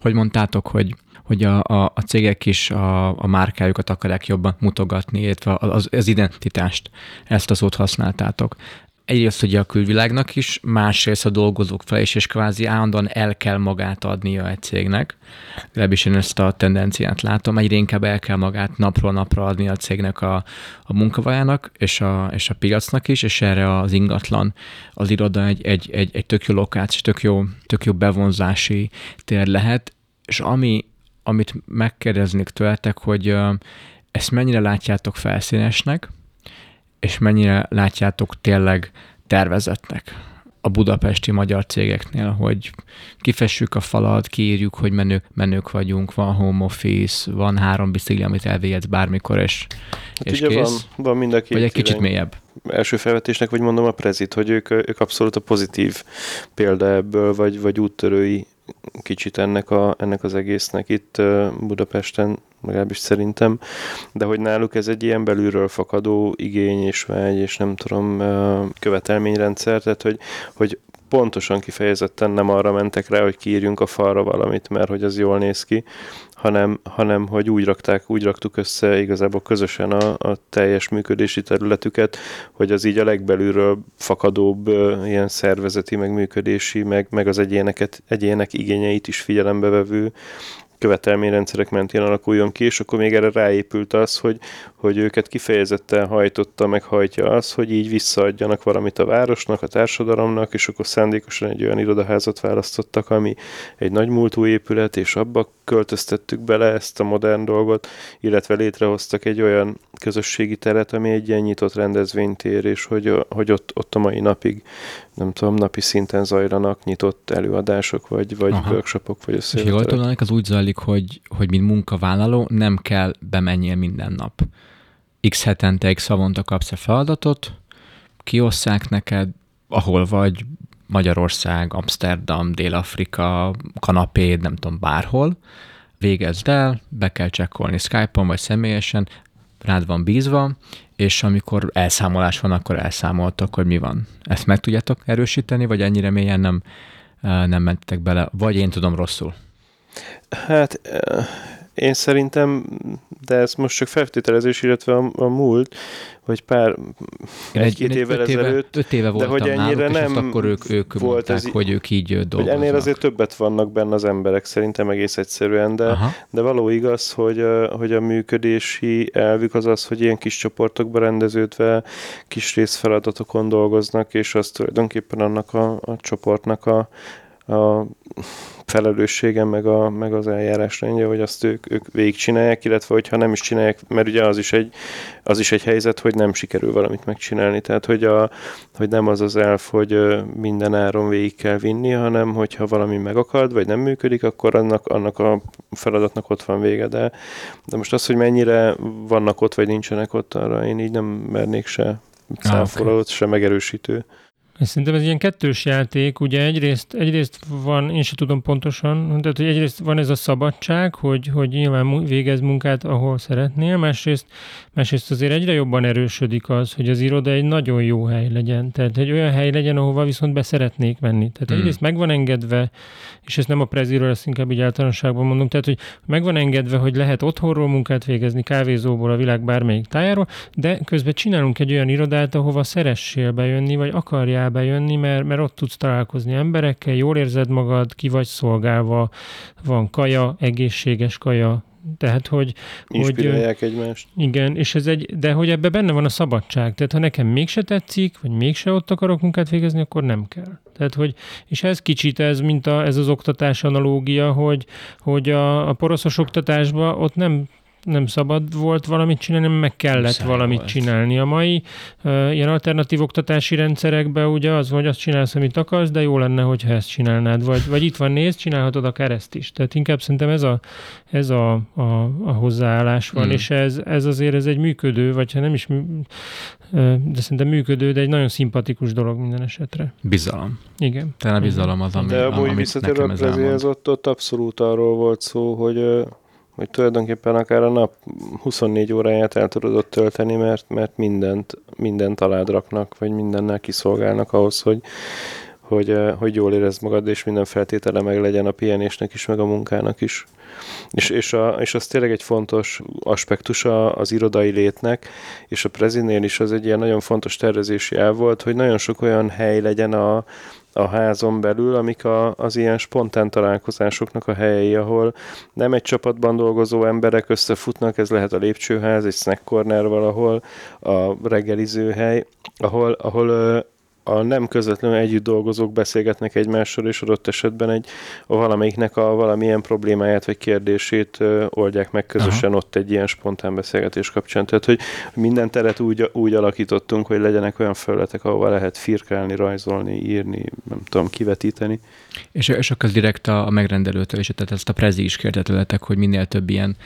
Hogy mondtátok, hogy hogy a, a, a cégek is a, a márkájukat akarják jobban mutogatni, illetve az, az identitást, ezt az szót használtátok egyrészt ugye a külvilágnak is, másrészt a dolgozók fel is, és kvázi állandóan el kell magát adnia egy cégnek. Legalábbis én ezt a tendenciát látom, egyre inkább el kell magát napról napra adni a cégnek a, a munkavállalnak és a, és a piacnak is, és erre az ingatlan, az iroda egy, egy, egy, egy tök jó lokáció, tök jó, tök jó bevonzási tér lehet, és ami, amit megkérdeznék tőletek, hogy ezt mennyire látjátok felszínesnek, és mennyire látjátok tényleg tervezetnek a budapesti magyar cégeknél, hogy kifessük a falat, kiírjuk, hogy menők, menők vagyunk, van home office, van három bicikli, amit elvégetsz bármikor, és, hát és kész. Van, van mind a két Vagy egy kicsit mélyebb. Első felvetésnek, vagy mondom a prezit, hogy ők, ők abszolút a pozitív példa ebből, vagy, vagy úttörői kicsit ennek, a, ennek az egésznek itt Budapesten, legalábbis szerintem, de hogy náluk ez egy ilyen belülről fakadó igény és vágy, és nem tudom, követelményrendszer, tehát hogy, hogy pontosan kifejezetten nem arra mentek rá, hogy kiírjunk a falra valamit, mert hogy az jól néz ki, hanem, hanem hogy úgy rakták, úgy raktuk össze igazából közösen a, a teljes működési területüket, hogy az így a legbelülről fakadóbb ilyen szervezeti, meg működési, meg, meg az egyéneket, egyének igényeit is figyelembe vevő követelményrendszerek mentén alakuljon ki, és akkor még erre ráépült az, hogy, hogy őket kifejezetten hajtotta, meg hajtja az, hogy így visszaadjanak valamit a városnak, a társadalomnak, és akkor szándékosan egy olyan irodaházat választottak, ami egy nagy múltú épület, és abba költöztettük bele ezt a modern dolgot, illetve létrehoztak egy olyan közösségi teret, ami egy ilyen nyitott rendezvénytér, és hogy, hogy ott, ott a mai napig, nem tudom, napi szinten zajlanak nyitott előadások, vagy, vagy workshopok, vagy. És az úgy zajlik, hogy, hogy mint munkavállaló nem kell bemenjél minden nap. X hetente, X havonta kapsz a feladatot, kiosszák neked, ahol vagy, Magyarország, Amsterdam, Dél-Afrika, kanapéd, nem tudom, bárhol, végezd el, be kell csekkolni Skype-on vagy személyesen, rád van bízva, és amikor elszámolás van, akkor elszámoltok, hogy mi van. Ezt meg tudjátok erősíteni, vagy ennyire mélyen nem, nem mentetek bele, vagy én tudom rosszul? Hát én szerintem, de ez most csak feltételezés, illetve a, a múlt, hogy pár, egy-két évvel öt ezelőtt. Öt éve voltam de hogy ennyire náluk, nem és akkor ők, ők volt mondták, ez, hogy ők így dolgoznak. Hogy ennél azért többet vannak benne az emberek, szerintem egész egyszerűen, de, de való igaz, hogy, hogy a működési elvük az az, hogy ilyen kis csoportokba rendeződve, kis részfeladatokon dolgoznak, és az tulajdonképpen annak a, a csoportnak a, a felelősségem, meg, a, meg az eljárásrendje, hogy azt ők, ők végigcsinálják, illetve hogyha nem is csinálják, mert ugye az is egy, az is egy helyzet, hogy nem sikerül valamit megcsinálni. Tehát, hogy, a, hogy nem az az elf, hogy minden áron végig kell vinni, hanem hogyha valami megakad, vagy nem működik, akkor annak, annak a feladatnak ott van vége. De, de most az, hogy mennyire vannak ott, vagy nincsenek ott, arra én így nem mernék se számforradót, ah, okay. se megerősítő. Szerintem ez ilyen kettős játék, ugye egyrészt, egyrészt van, én sem tudom pontosan, tehát hogy egyrészt van ez a szabadság, hogy, hogy nyilván végez munkát, ahol szeretnél, másrészt, másrészt azért egyre jobban erősödik az, hogy az iroda egy nagyon jó hely legyen, tehát egy olyan hely legyen, ahova viszont be szeretnék menni. Tehát hmm. egyrészt meg van engedve, és ezt nem a preziről, ezt inkább így általánosságban mondom, tehát hogy meg van engedve, hogy lehet otthonról munkát végezni, kávézóból, a világ bármelyik tájáról, de közben csinálunk egy olyan irodát, ahova szeressél bejönni, vagy akarjál bejönni, mert, mert ott tudsz találkozni emberekkel, jól érzed magad, ki vagy szolgálva, van kaja, egészséges kaja, tehát, hogy... Inspirálják hogy, egymást. Igen, és ez egy, de hogy ebbe benne van a szabadság. Tehát, ha nekem mégse tetszik, vagy mégse ott akarok munkát végezni, akkor nem kell. Tehát, hogy, és ez kicsit ez, mint a, ez az oktatás analógia, hogy, hogy a, a poroszos oktatásban ott nem nem szabad volt valamit csinálni, meg kellett Muszáj valamit volt. csinálni. A mai uh, ilyen alternatív oktatási rendszerekben ugye az, hogy azt csinálsz, amit akarsz, de jó lenne, hogyha ezt csinálnád. Vagy, vagy itt van, nézd, csinálhatod akár ezt is. Tehát inkább szerintem ez a, ez a, a, a hozzáállás van, mm. és ez, ez azért ez egy működő, vagy ha nem is, de szerintem működő, de egy nagyon szimpatikus dolog minden esetre. Bizalom. Igen. Talán a bizalom az, ami, De amúgy visszatérve a ott, ott abszolút arról volt szó, hogy hogy tulajdonképpen akár a nap 24 óráját el tudod ott tölteni, mert, mert mindent, mindent alád raknak, vagy mindennel kiszolgálnak ahhoz, hogy, hogy, eh, hogy jól érezd magad, és minden feltétele meg legyen a pihenésnek is, meg a munkának is. És, és, a, és az tényleg egy fontos aspektus az irodai létnek, és a prezinél is az egy ilyen nagyon fontos tervezési el volt, hogy nagyon sok olyan hely legyen a, a házon belül, amik a, az ilyen spontán találkozásoknak a helyei, ahol nem egy csapatban dolgozó emberek összefutnak, ez lehet a lépcsőház, egy snack corner valahol, a reggelizőhely, ahol, ahol a nem közvetlenül együtt dolgozók beszélgetnek egymással, és adott esetben egy, a valamelyiknek a valamilyen problémáját vagy kérdését ö, oldják meg közösen Aha. ott egy ilyen spontán beszélgetés kapcsán. Tehát, hogy minden teret úgy, úgy alakítottunk, hogy legyenek olyan felületek, ahova lehet firkálni, rajzolni, írni, nem tudom, kivetíteni. És, és akkor direkt a, a megrendelőtől is, tehát ezt a prezi is kérde hogy minél több ilyen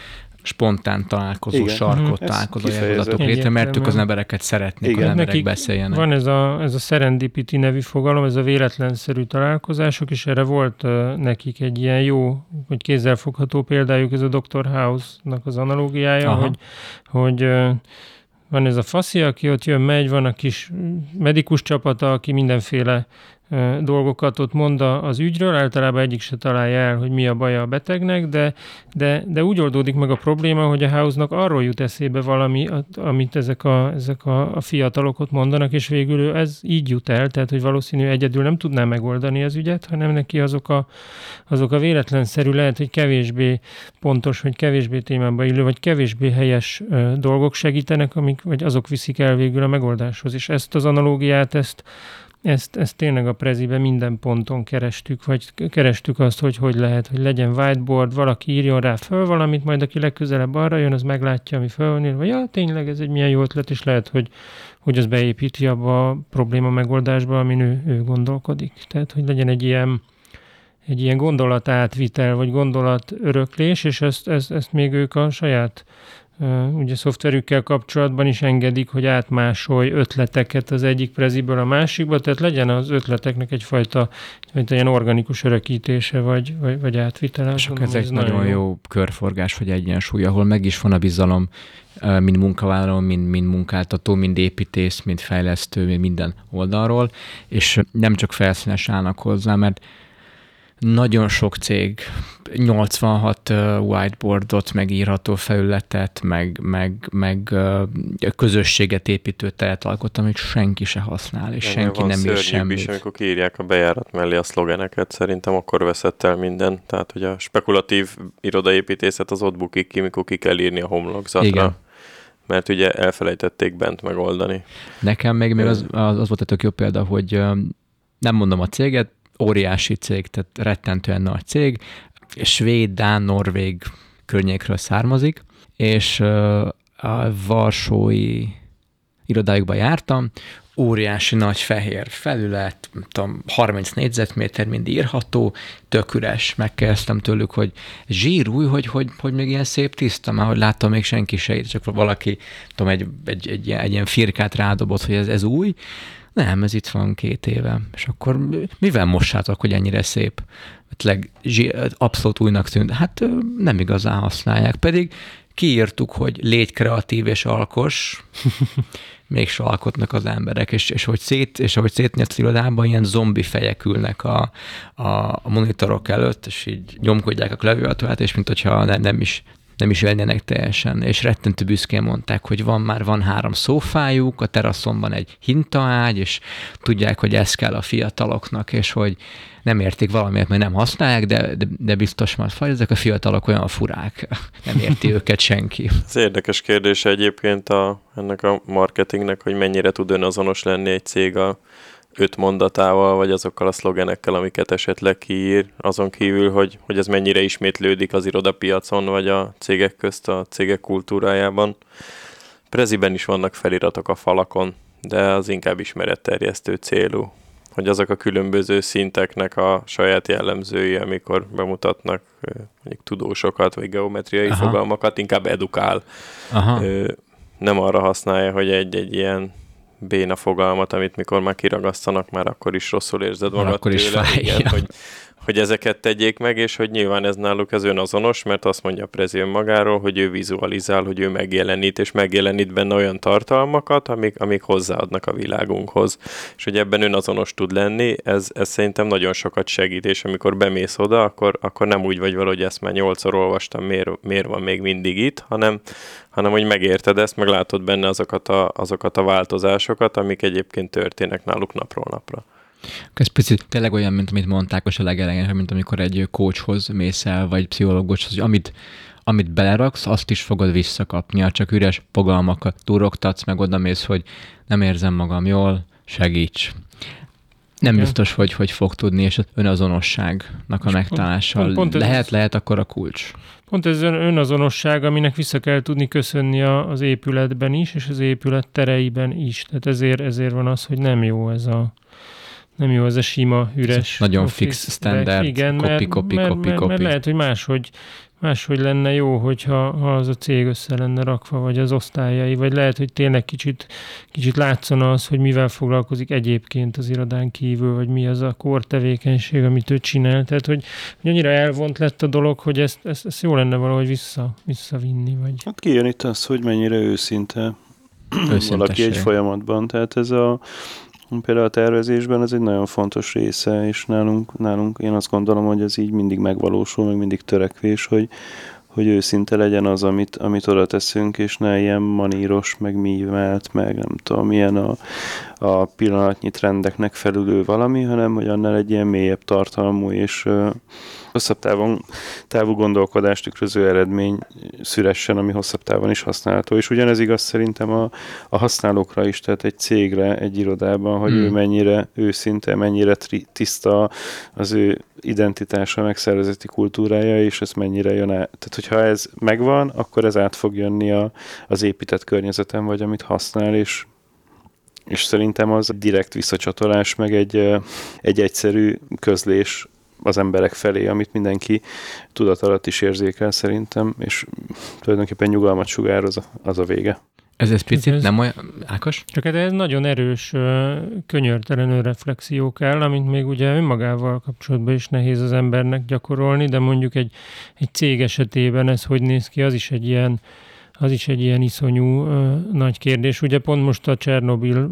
spontán találkozó, Igen. sarkot uh-huh. találkozó javaslatok létre, mert ők az embereket szeretnék, Igen. az emberek Nekik beszéljenek. Van ez a, ez a serendipity nevű fogalom, ez a véletlenszerű találkozások, és erre volt uh, nekik egy ilyen jó, hogy kézzelfogható példájuk, ez a Dr. House-nak az analógiája, Aha. hogy, hogy uh, van ez a faszi, aki ott jön, megy, van a kis medikus csapata, aki mindenféle dolgokat ott mond az ügyről, általában egyik se találja el, hogy mi a baja a betegnek, de, de, de úgy oldódik meg a probléma, hogy a house-nak arról jut eszébe valami, amit ezek a, ezek a, a fiatalok ott mondanak, és végül ez így jut el, tehát hogy valószínű egyedül nem tudná megoldani az ügyet, hanem neki azok a, azok a véletlenszerű, lehet, hogy kevésbé pontos, vagy kevésbé témába illő, vagy kevésbé helyes dolgok segítenek, amik, vagy azok viszik el végül a megoldáshoz. És ezt az analógiát, ezt ezt, ezt tényleg a prezibe minden ponton kerestük, vagy kerestük azt, hogy hogy lehet, hogy legyen whiteboard, valaki írjon rá föl valamit, majd aki legközelebb arra jön, az meglátja, ami föl van írva, ja, tényleg ez egy milyen jó ötlet, és lehet, hogy, hogy az beépíti abba a probléma megoldásba, amin ő, ő gondolkodik. Tehát, hogy legyen egy ilyen, egy ilyen gondolatátvitel, vagy gondolatöröklés, és ezt, ezt, ezt még ők a saját ugye szoftverükkel kapcsolatban is engedik, hogy átmásolj ötleteket az egyik preziből a másikba, tehát legyen az ötleteknek egyfajta, egyfajta ilyen organikus örökítése, vagy, vagy, vagy átvitele. És akkor ez egy nagyon, nagyon jó körforgás, vagy egyensúly, ahol meg is van a bizalom, mind munkavállaló, mind, mind munkáltató, mind építész, mind fejlesztő, mind minden oldalról, és nem csak felszínes állnak hozzá, mert nagyon sok cég 86 whiteboardot, meg írható felületet, meg, meg, meg közösséget építő teret alkot, amit senki se használ, és Ennél senki nem ír semmit. Is, amikor kiírják a bejárat mellé a szlogeneket, szerintem akkor veszett el minden. Tehát, hogy a spekulatív irodaépítészet az ott bukik ki, mikor ki kell írni a homlokzatra. Igen mert ugye elfelejtették bent megoldani. Nekem még, még az, az, az volt egy tök jó példa, hogy nem mondom a céget, óriási cég, tehát rettentően nagy cég, svéd, dán, norvég környékről származik, és a Varsói irodájukba jártam, óriási nagy fehér felület, tudom, 30 négyzetméter mind írható, tök üres. Megkezdtem tőlük, hogy zsírúj, hogy, hogy, hogy még ilyen szép tiszta, már hogy láttam még senki se, csak valaki tudom, egy, egy, egy, egy ilyen firkát rádobott, hogy ez, ez új. Nem, ez itt van két éve. És akkor mivel mossátok, hogy ennyire szép? Leg, abszolút újnak tűnt. Hát nem igazán használják. Pedig kiírtuk, hogy légy kreatív és alkos, mégse alkotnak az emberek, és, és hogy szét, és ahogy szétnyert az irodában, ilyen zombi fejek ülnek a, a, a monitorok előtt, és így nyomkodják a klaviatúrát, és mint hogyha nem, nem is nem is vennének teljesen, és rettentő büszkén mondták, hogy van már van három szófájuk, a teraszon van egy hintaágy, és tudják, hogy ez kell a fiataloknak, és hogy nem értik valamiért, mert nem használják, de, de, de biztos már faj, ezek a fiatalok olyan furák, nem érti őket senki. Ez érdekes kérdés egyébként a, ennek a marketingnek, hogy mennyire tud önazonos lenni egy cég a öt mondatával, vagy azokkal a szlogenekkel, amiket esetleg kiír, azon kívül, hogy, hogy ez mennyire ismétlődik az irodapiacon, vagy a cégek közt, a cégek kultúrájában. Preziben is vannak feliratok a falakon, de az inkább ismeretterjesztő célú, hogy azok a különböző szinteknek a saját jellemzői, amikor bemutatnak mondjuk tudósokat, vagy geometriai Aha. fogalmakat, inkább edukál. Aha. Nem arra használja, hogy egy-egy ilyen béna fogalmat, amit mikor már kiragasztanak, már akkor is rosszul érzed magad akkor tőle. Is fáj, igen, ja. hogy, hogy ezeket tegyék meg, és hogy nyilván ez náluk ez önazonos, mert azt mondja a Prezi magáról, hogy ő vizualizál, hogy ő megjelenít, és megjelenít benne olyan tartalmakat, amik, amik hozzáadnak a világunkhoz. És hogy ebben önazonos tud lenni, ez, ez szerintem nagyon sokat segít, és amikor bemész oda, akkor, akkor nem úgy vagy valahogy ezt már nyolcszor olvastam, miért, miért van még mindig itt, hanem, hanem hogy megérted ezt, meg látod benne azokat a, azokat a változásokat, amik egyébként történnek náluk napról napra. Ez picit tényleg olyan, mint amit mondták a legelején, mint amikor egy coachhoz mész el, vagy pszichológushoz, hogy amit, amit beleraksz, azt is fogod visszakapni, csak üres fogalmakat durogtatsz, meg oda mész, hogy nem érzem magam jól, segíts. Nem Igen. biztos, hogy hogy fog tudni, és az önazonosságnak a megtalálása pont, pont lehet, ez, lehet akkor a kulcs. Pont ez önazonosság, aminek vissza kell tudni köszönni az épületben is, és az épület tereiben is. Tehát ezért, ezért van az, hogy nem jó ez a, nem jó ez a sima, üres. Nagyon office, fix standard, igen, copy, mert, copy, mert, copy, mert, copy. Mert lehet, hogy máshogy, máshogy lenne jó, hogyha ha az a cég össze lenne rakva, vagy az osztályai, vagy lehet, hogy tényleg kicsit, kicsit látszana az, hogy mivel foglalkozik egyébként az irodán kívül, vagy mi az a kor tevékenység, amit ő csinál. Tehát, hogy, hogy annyira elvont lett a dolog, hogy ezt, ezt, ezt jó lenne valahogy vissza, visszavinni. Vagy... Hát kijön itt az, hogy mennyire őszinte valaki egy folyamatban. Tehát ez a Például a tervezésben ez egy nagyon fontos része, és nálunk, nálunk én azt gondolom, hogy ez így mindig megvalósul, meg mindig törekvés, hogy, hogy őszinte legyen az, amit, amit oda teszünk, és ne ilyen maníros, meg mívelt, meg nem tudom, milyen a, a pillanatnyi trendeknek felülő valami, hanem hogy annál egy ilyen mélyebb tartalmú és hosszabb távon, távú gondolkodást tükröző eredmény szülessen, ami hosszabb távon is használható. És ugyanez igaz szerintem a, a használókra is, tehát egy cégre, egy irodában, hogy hmm. ő mennyire őszinte, mennyire tri, tiszta az ő identitása, meg szervezeti kultúrája, és ez mennyire jön el. Tehát, hogyha ez megvan, akkor ez át fog jönni a, az épített környezeten, vagy amit használ, és és szerintem az direkt visszacsatolás, meg egy, egy egyszerű közlés az emberek felé, amit mindenki tudat alatt is érzékel szerintem, és tulajdonképpen nyugalmat sugároz az a vége. Ez egy picit ez, nem olyan... Ákos? Csak hát ez nagyon erős, könyörtelen reflexió kell, amint még ugye önmagával kapcsolatban is nehéz az embernek gyakorolni, de mondjuk egy, egy cég esetében ez hogy néz ki, az is egy ilyen, az is egy ilyen iszonyú nagy kérdés. Ugye pont most a Csernobil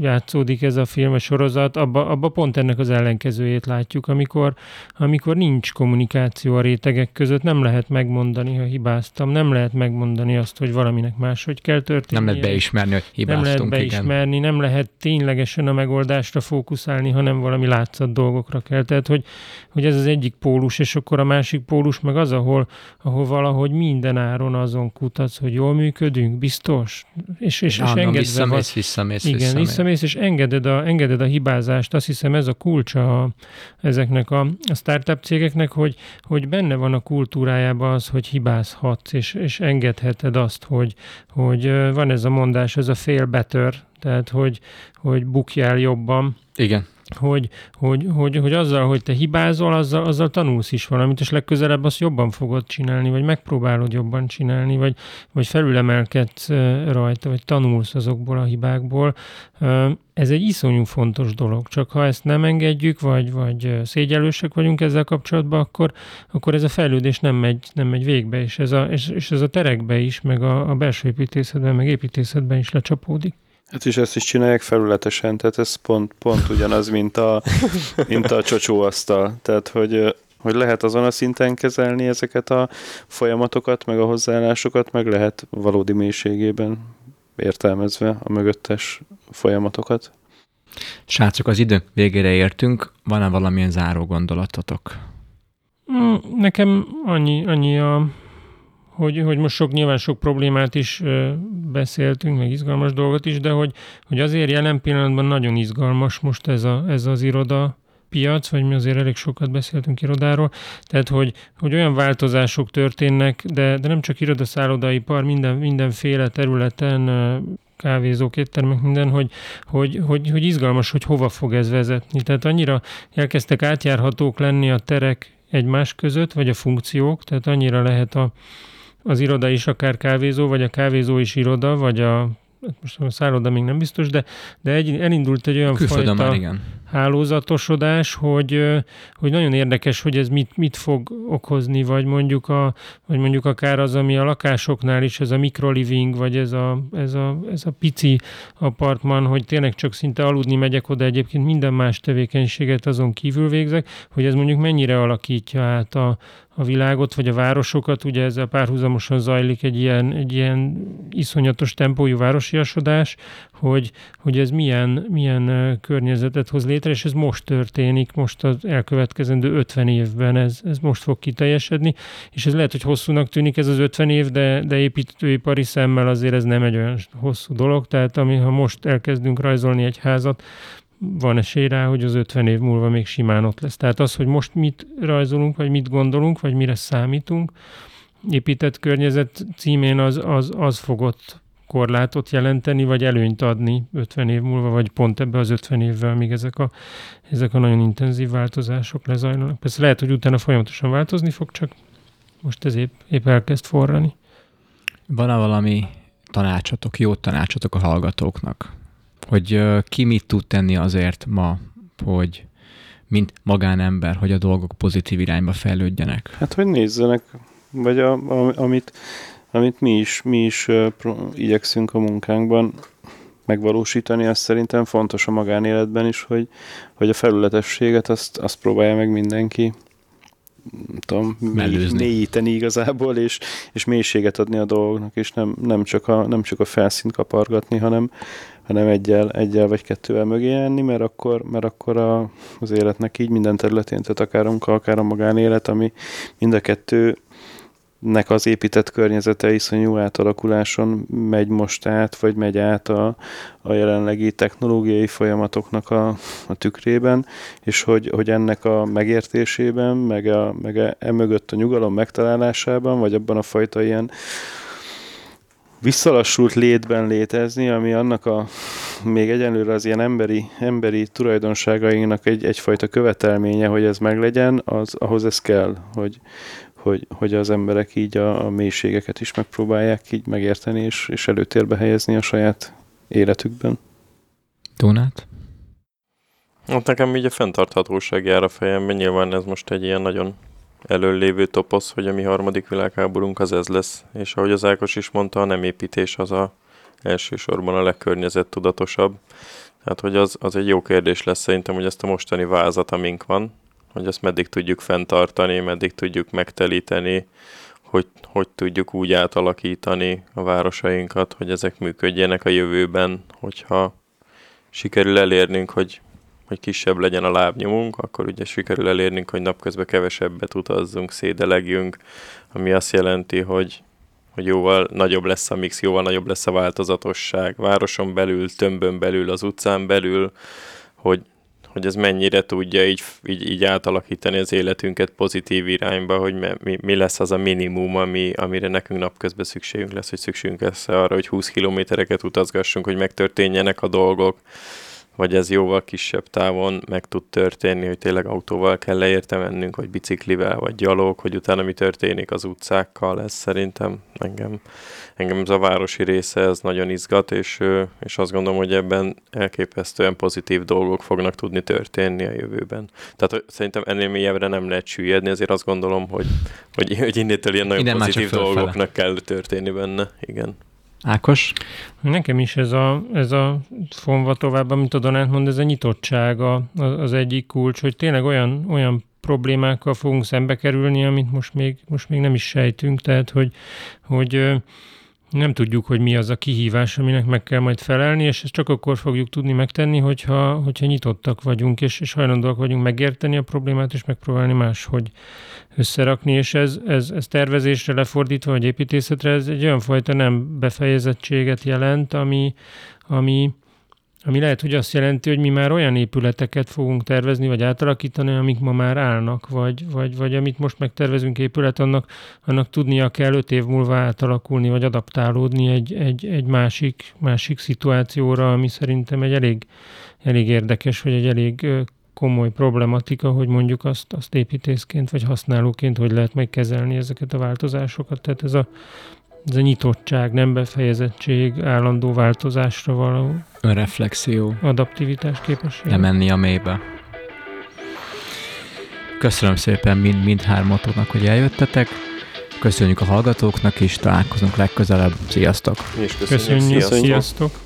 játszódik ez a film, a sorozat, abba, abba pont ennek az ellenkezőjét látjuk, amikor, amikor nincs kommunikáció a rétegek között, nem lehet megmondani, ha hibáztam, nem lehet megmondani azt, hogy valaminek máshogy kell történni. Nem lehet beismerni, hogy hibáztunk. Nem lehet beismerni, igen. nem lehet ténylegesen a megoldásra fókuszálni, hanem valami látszat dolgokra kell. Tehát, hogy, hogy ez az egyik pólus, és akkor a másik pólus meg az, ahol, ahol valahogy minden áron azon kutatsz, hogy jól működünk, biztos, és, és, és engedve visszamész, visszamész, igen, visszamész visszamész, és engeded a, engeded a hibázást. Azt hiszem ez a kulcsa a, ezeknek a, a startup cégeknek, hogy, hogy benne van a kultúrájában az, hogy hibázhatsz, és, és engedheted azt, hogy, hogy van ez a mondás, ez a fail better, tehát hogy, hogy bukjál jobban. Igen hogy, hogy, hogy, hogy azzal, hogy te hibázol, azzal, azzal tanulsz is valamit, és legközelebb azt jobban fogod csinálni, vagy megpróbálod jobban csinálni, vagy, vagy felülemelkedsz rajta, vagy tanulsz azokból a hibákból. Ez egy iszonyú fontos dolog, csak ha ezt nem engedjük, vagy, vagy szégyelősek vagyunk ezzel kapcsolatban, akkor, akkor ez a fejlődés nem megy, nem megy végbe, és ez a, és, és ez a terekbe is, meg a, a belső építészetben, meg építészetben is lecsapódik. Hát és ezt is csinálják felületesen, tehát ez pont, pont ugyanaz, mint a, mint a csocsóasztal. Tehát, hogy, hogy lehet azon a szinten kezelni ezeket a folyamatokat, meg a hozzáállásokat, meg lehet valódi mélységében értelmezve a mögöttes folyamatokat. Srácok, az idő végére értünk. Van-e valamilyen záró gondolatotok? Mm, nekem annyi, annyi a hogy, hogy most sok, nyilván sok problémát is beszéltünk, meg izgalmas dolgot is, de hogy, hogy azért jelen pillanatban nagyon izgalmas most ez, a, ez az iroda piac, vagy mi azért elég sokat beszéltünk irodáról, tehát hogy, hogy olyan változások történnek, de, de nem csak iroda, szállodaipar, minden, mindenféle területen, kávézók, éttermek, minden, hogy, hogy, hogy, hogy izgalmas, hogy hova fog ez vezetni. Tehát annyira elkezdtek átjárhatók lenni a terek egymás között, vagy a funkciók, tehát annyira lehet a, az iroda is akár kávézó, vagy a kávézó is iroda, vagy a most a szálloda még nem biztos, de, de egy, elindult egy olyan Külföldön fajta már, igen. hálózatosodás, hogy, hogy nagyon érdekes, hogy ez mit, mit fog okozni, vagy mondjuk, a, vagy mondjuk akár az, ami a lakásoknál is, ez a mikroliving, vagy ez a, ez, a, ez a pici apartman, hogy tényleg csak szinte aludni megyek oda, egyébként minden más tevékenységet azon kívül végzek, hogy ez mondjuk mennyire alakítja át a, a világot, vagy a városokat, ugye ezzel párhuzamosan zajlik egy ilyen, egy ilyen iszonyatos tempójú városiasodás, hogy, hogy ez milyen, milyen környezetet hoz létre, és ez most történik, most az elkövetkezendő 50 évben ez, ez most fog kiteljesedni, és ez lehet, hogy hosszúnak tűnik ez az 50 év, de, de építőipari szemmel azért ez nem egy olyan hosszú dolog, tehát ami, ha most elkezdünk rajzolni egy házat, van esély rá, hogy az 50 év múlva még simán ott lesz. Tehát az, hogy most mit rajzolunk, vagy mit gondolunk, vagy mire számítunk, épített környezet címén az, az, az fogott korlátot jelenteni, vagy előnyt adni 50 év múlva, vagy pont ebbe az 50 évvel, míg ezek a, ezek a nagyon intenzív változások lezajlanak. Persze lehet, hogy utána folyamatosan változni fog, csak most ez épp, épp elkezd forrani. Van-e valami tanácsatok, jó tanácsatok a hallgatóknak? Hogy ki mit tud tenni azért ma, hogy mint magánember, hogy a dolgok pozitív irányba fejlődjenek? Hát, hogy nézzenek, vagy a, a, amit, amit mi is, mi is uh, igyekszünk a munkánkban megvalósítani, az szerintem fontos a magánéletben is, hogy, hogy a felületességet azt, azt próbálja meg mindenki tudom, mélyíteni igazából, és, és mélységet adni a dolgoknak, és nem, nem, csak a, nem csak a felszínt kapargatni, hanem, hanem egyel, egyel vagy kettővel mögé jönni, mert akkor, mert akkor a, az életnek így minden területén, tehát akár a munka, akár a magánélet, ami mind a kettő az épített környezete iszonyú átalakuláson megy most át, vagy megy át a, a jelenlegi technológiai folyamatoknak a, a tükrében, és hogy, hogy ennek a megértésében, meg, a, meg a, emögött a nyugalom megtalálásában, vagy abban a fajta ilyen visszalassult létben létezni, ami annak a még egyenlőre az ilyen emberi, emberi tulajdonságainak egy, egyfajta követelménye, hogy ez meglegyen, az, ahhoz ez kell, hogy, hogy, hogy az emberek így a, a mélységeket is megpróbálják így megérteni, és, és előtérbe helyezni a saját életükben. Tónát? Hát nekem így a fenntarthatóság jár a fejemben, nyilván ez most egy ilyen nagyon előlévő toposz, hogy a mi harmadik világháborunk az ez lesz. És ahogy az Ákos is mondta, a nem építés az a elsősorban a legkörnyezet tudatosabb. Tehát, hogy az, az egy jó kérdés lesz szerintem, hogy ezt a mostani vázat, amink van, hogy ezt meddig tudjuk fenntartani, meddig tudjuk megtelíteni, hogy, hogy tudjuk úgy átalakítani a városainkat, hogy ezek működjenek a jövőben, hogyha sikerül elérnünk, hogy hogy kisebb legyen a lábnyomunk, akkor ugye sikerül elérnünk, hogy napközben kevesebbet utazzunk, szédelegjünk, ami azt jelenti, hogy, hogy jóval nagyobb lesz a mix, jóval nagyobb lesz a változatosság. Városon belül, tömbön belül, az utcán belül, hogy, hogy ez mennyire tudja így, így, így átalakítani az életünket pozitív irányba, hogy mi, mi lesz az a minimum, ami, amire nekünk napközben szükségünk lesz, hogy szükségünk lesz arra, hogy 20 kilométereket utazgassunk, hogy megtörténjenek a dolgok, vagy ez jóval kisebb távon meg tud történni, hogy tényleg autóval kell leérte mennünk, vagy biciklivel, vagy gyalog, hogy utána mi történik az utcákkal, ez szerintem engem, engem ez a városi része, ez nagyon izgat, és, és azt gondolom, hogy ebben elképesztően pozitív dolgok fognak tudni történni a jövőben. Tehát szerintem ennél mélyebbre nem lehet süllyedni, ezért azt gondolom, hogy, hogy, hogy innétől ilyen nagyon Innen pozitív dolgoknak kell történni benne. Igen. Ákos? Nekem is ez a, ez a fonva tovább, amit a Donát mond, ez a nyitottság az egyik kulcs, hogy tényleg olyan, olyan problémákkal fogunk szembe kerülni, amit most még, most még nem is sejtünk, tehát hogy, hogy nem tudjuk, hogy mi az a kihívás, aminek meg kell majd felelni, és ezt csak akkor fogjuk tudni megtenni, hogyha, hogyha nyitottak vagyunk, és, és hajlandóak vagyunk megérteni a problémát, és megpróbálni máshogy összerakni, és ez, ez, ez tervezésre lefordítva, vagy építészetre, ez egy olyan fajta nem befejezettséget jelent, ami, ami, ami lehet, hogy azt jelenti, hogy mi már olyan épületeket fogunk tervezni, vagy átalakítani, amik ma már állnak, vagy, vagy, vagy amit most megtervezünk épület, annak, annak tudnia kell öt év múlva átalakulni, vagy adaptálódni egy, egy, egy másik, másik szituációra, ami szerintem egy elég, elég érdekes, vagy egy elég komoly problematika, hogy mondjuk azt, azt építészként vagy használóként hogy lehet megkezelni ezeket a változásokat. Tehát ez a, ez a nyitottság, nem befejezettség, állandó változásra való reflexió, adaptivitás képesség. Nem menni a mélybe. Köszönöm szépen mind, mindhármatoknak, hogy eljöttetek. Köszönjük a hallgatóknak is, találkozunk legközelebb. Sziasztok! És köszönjük, köszönjük sziasztok! sziasztok.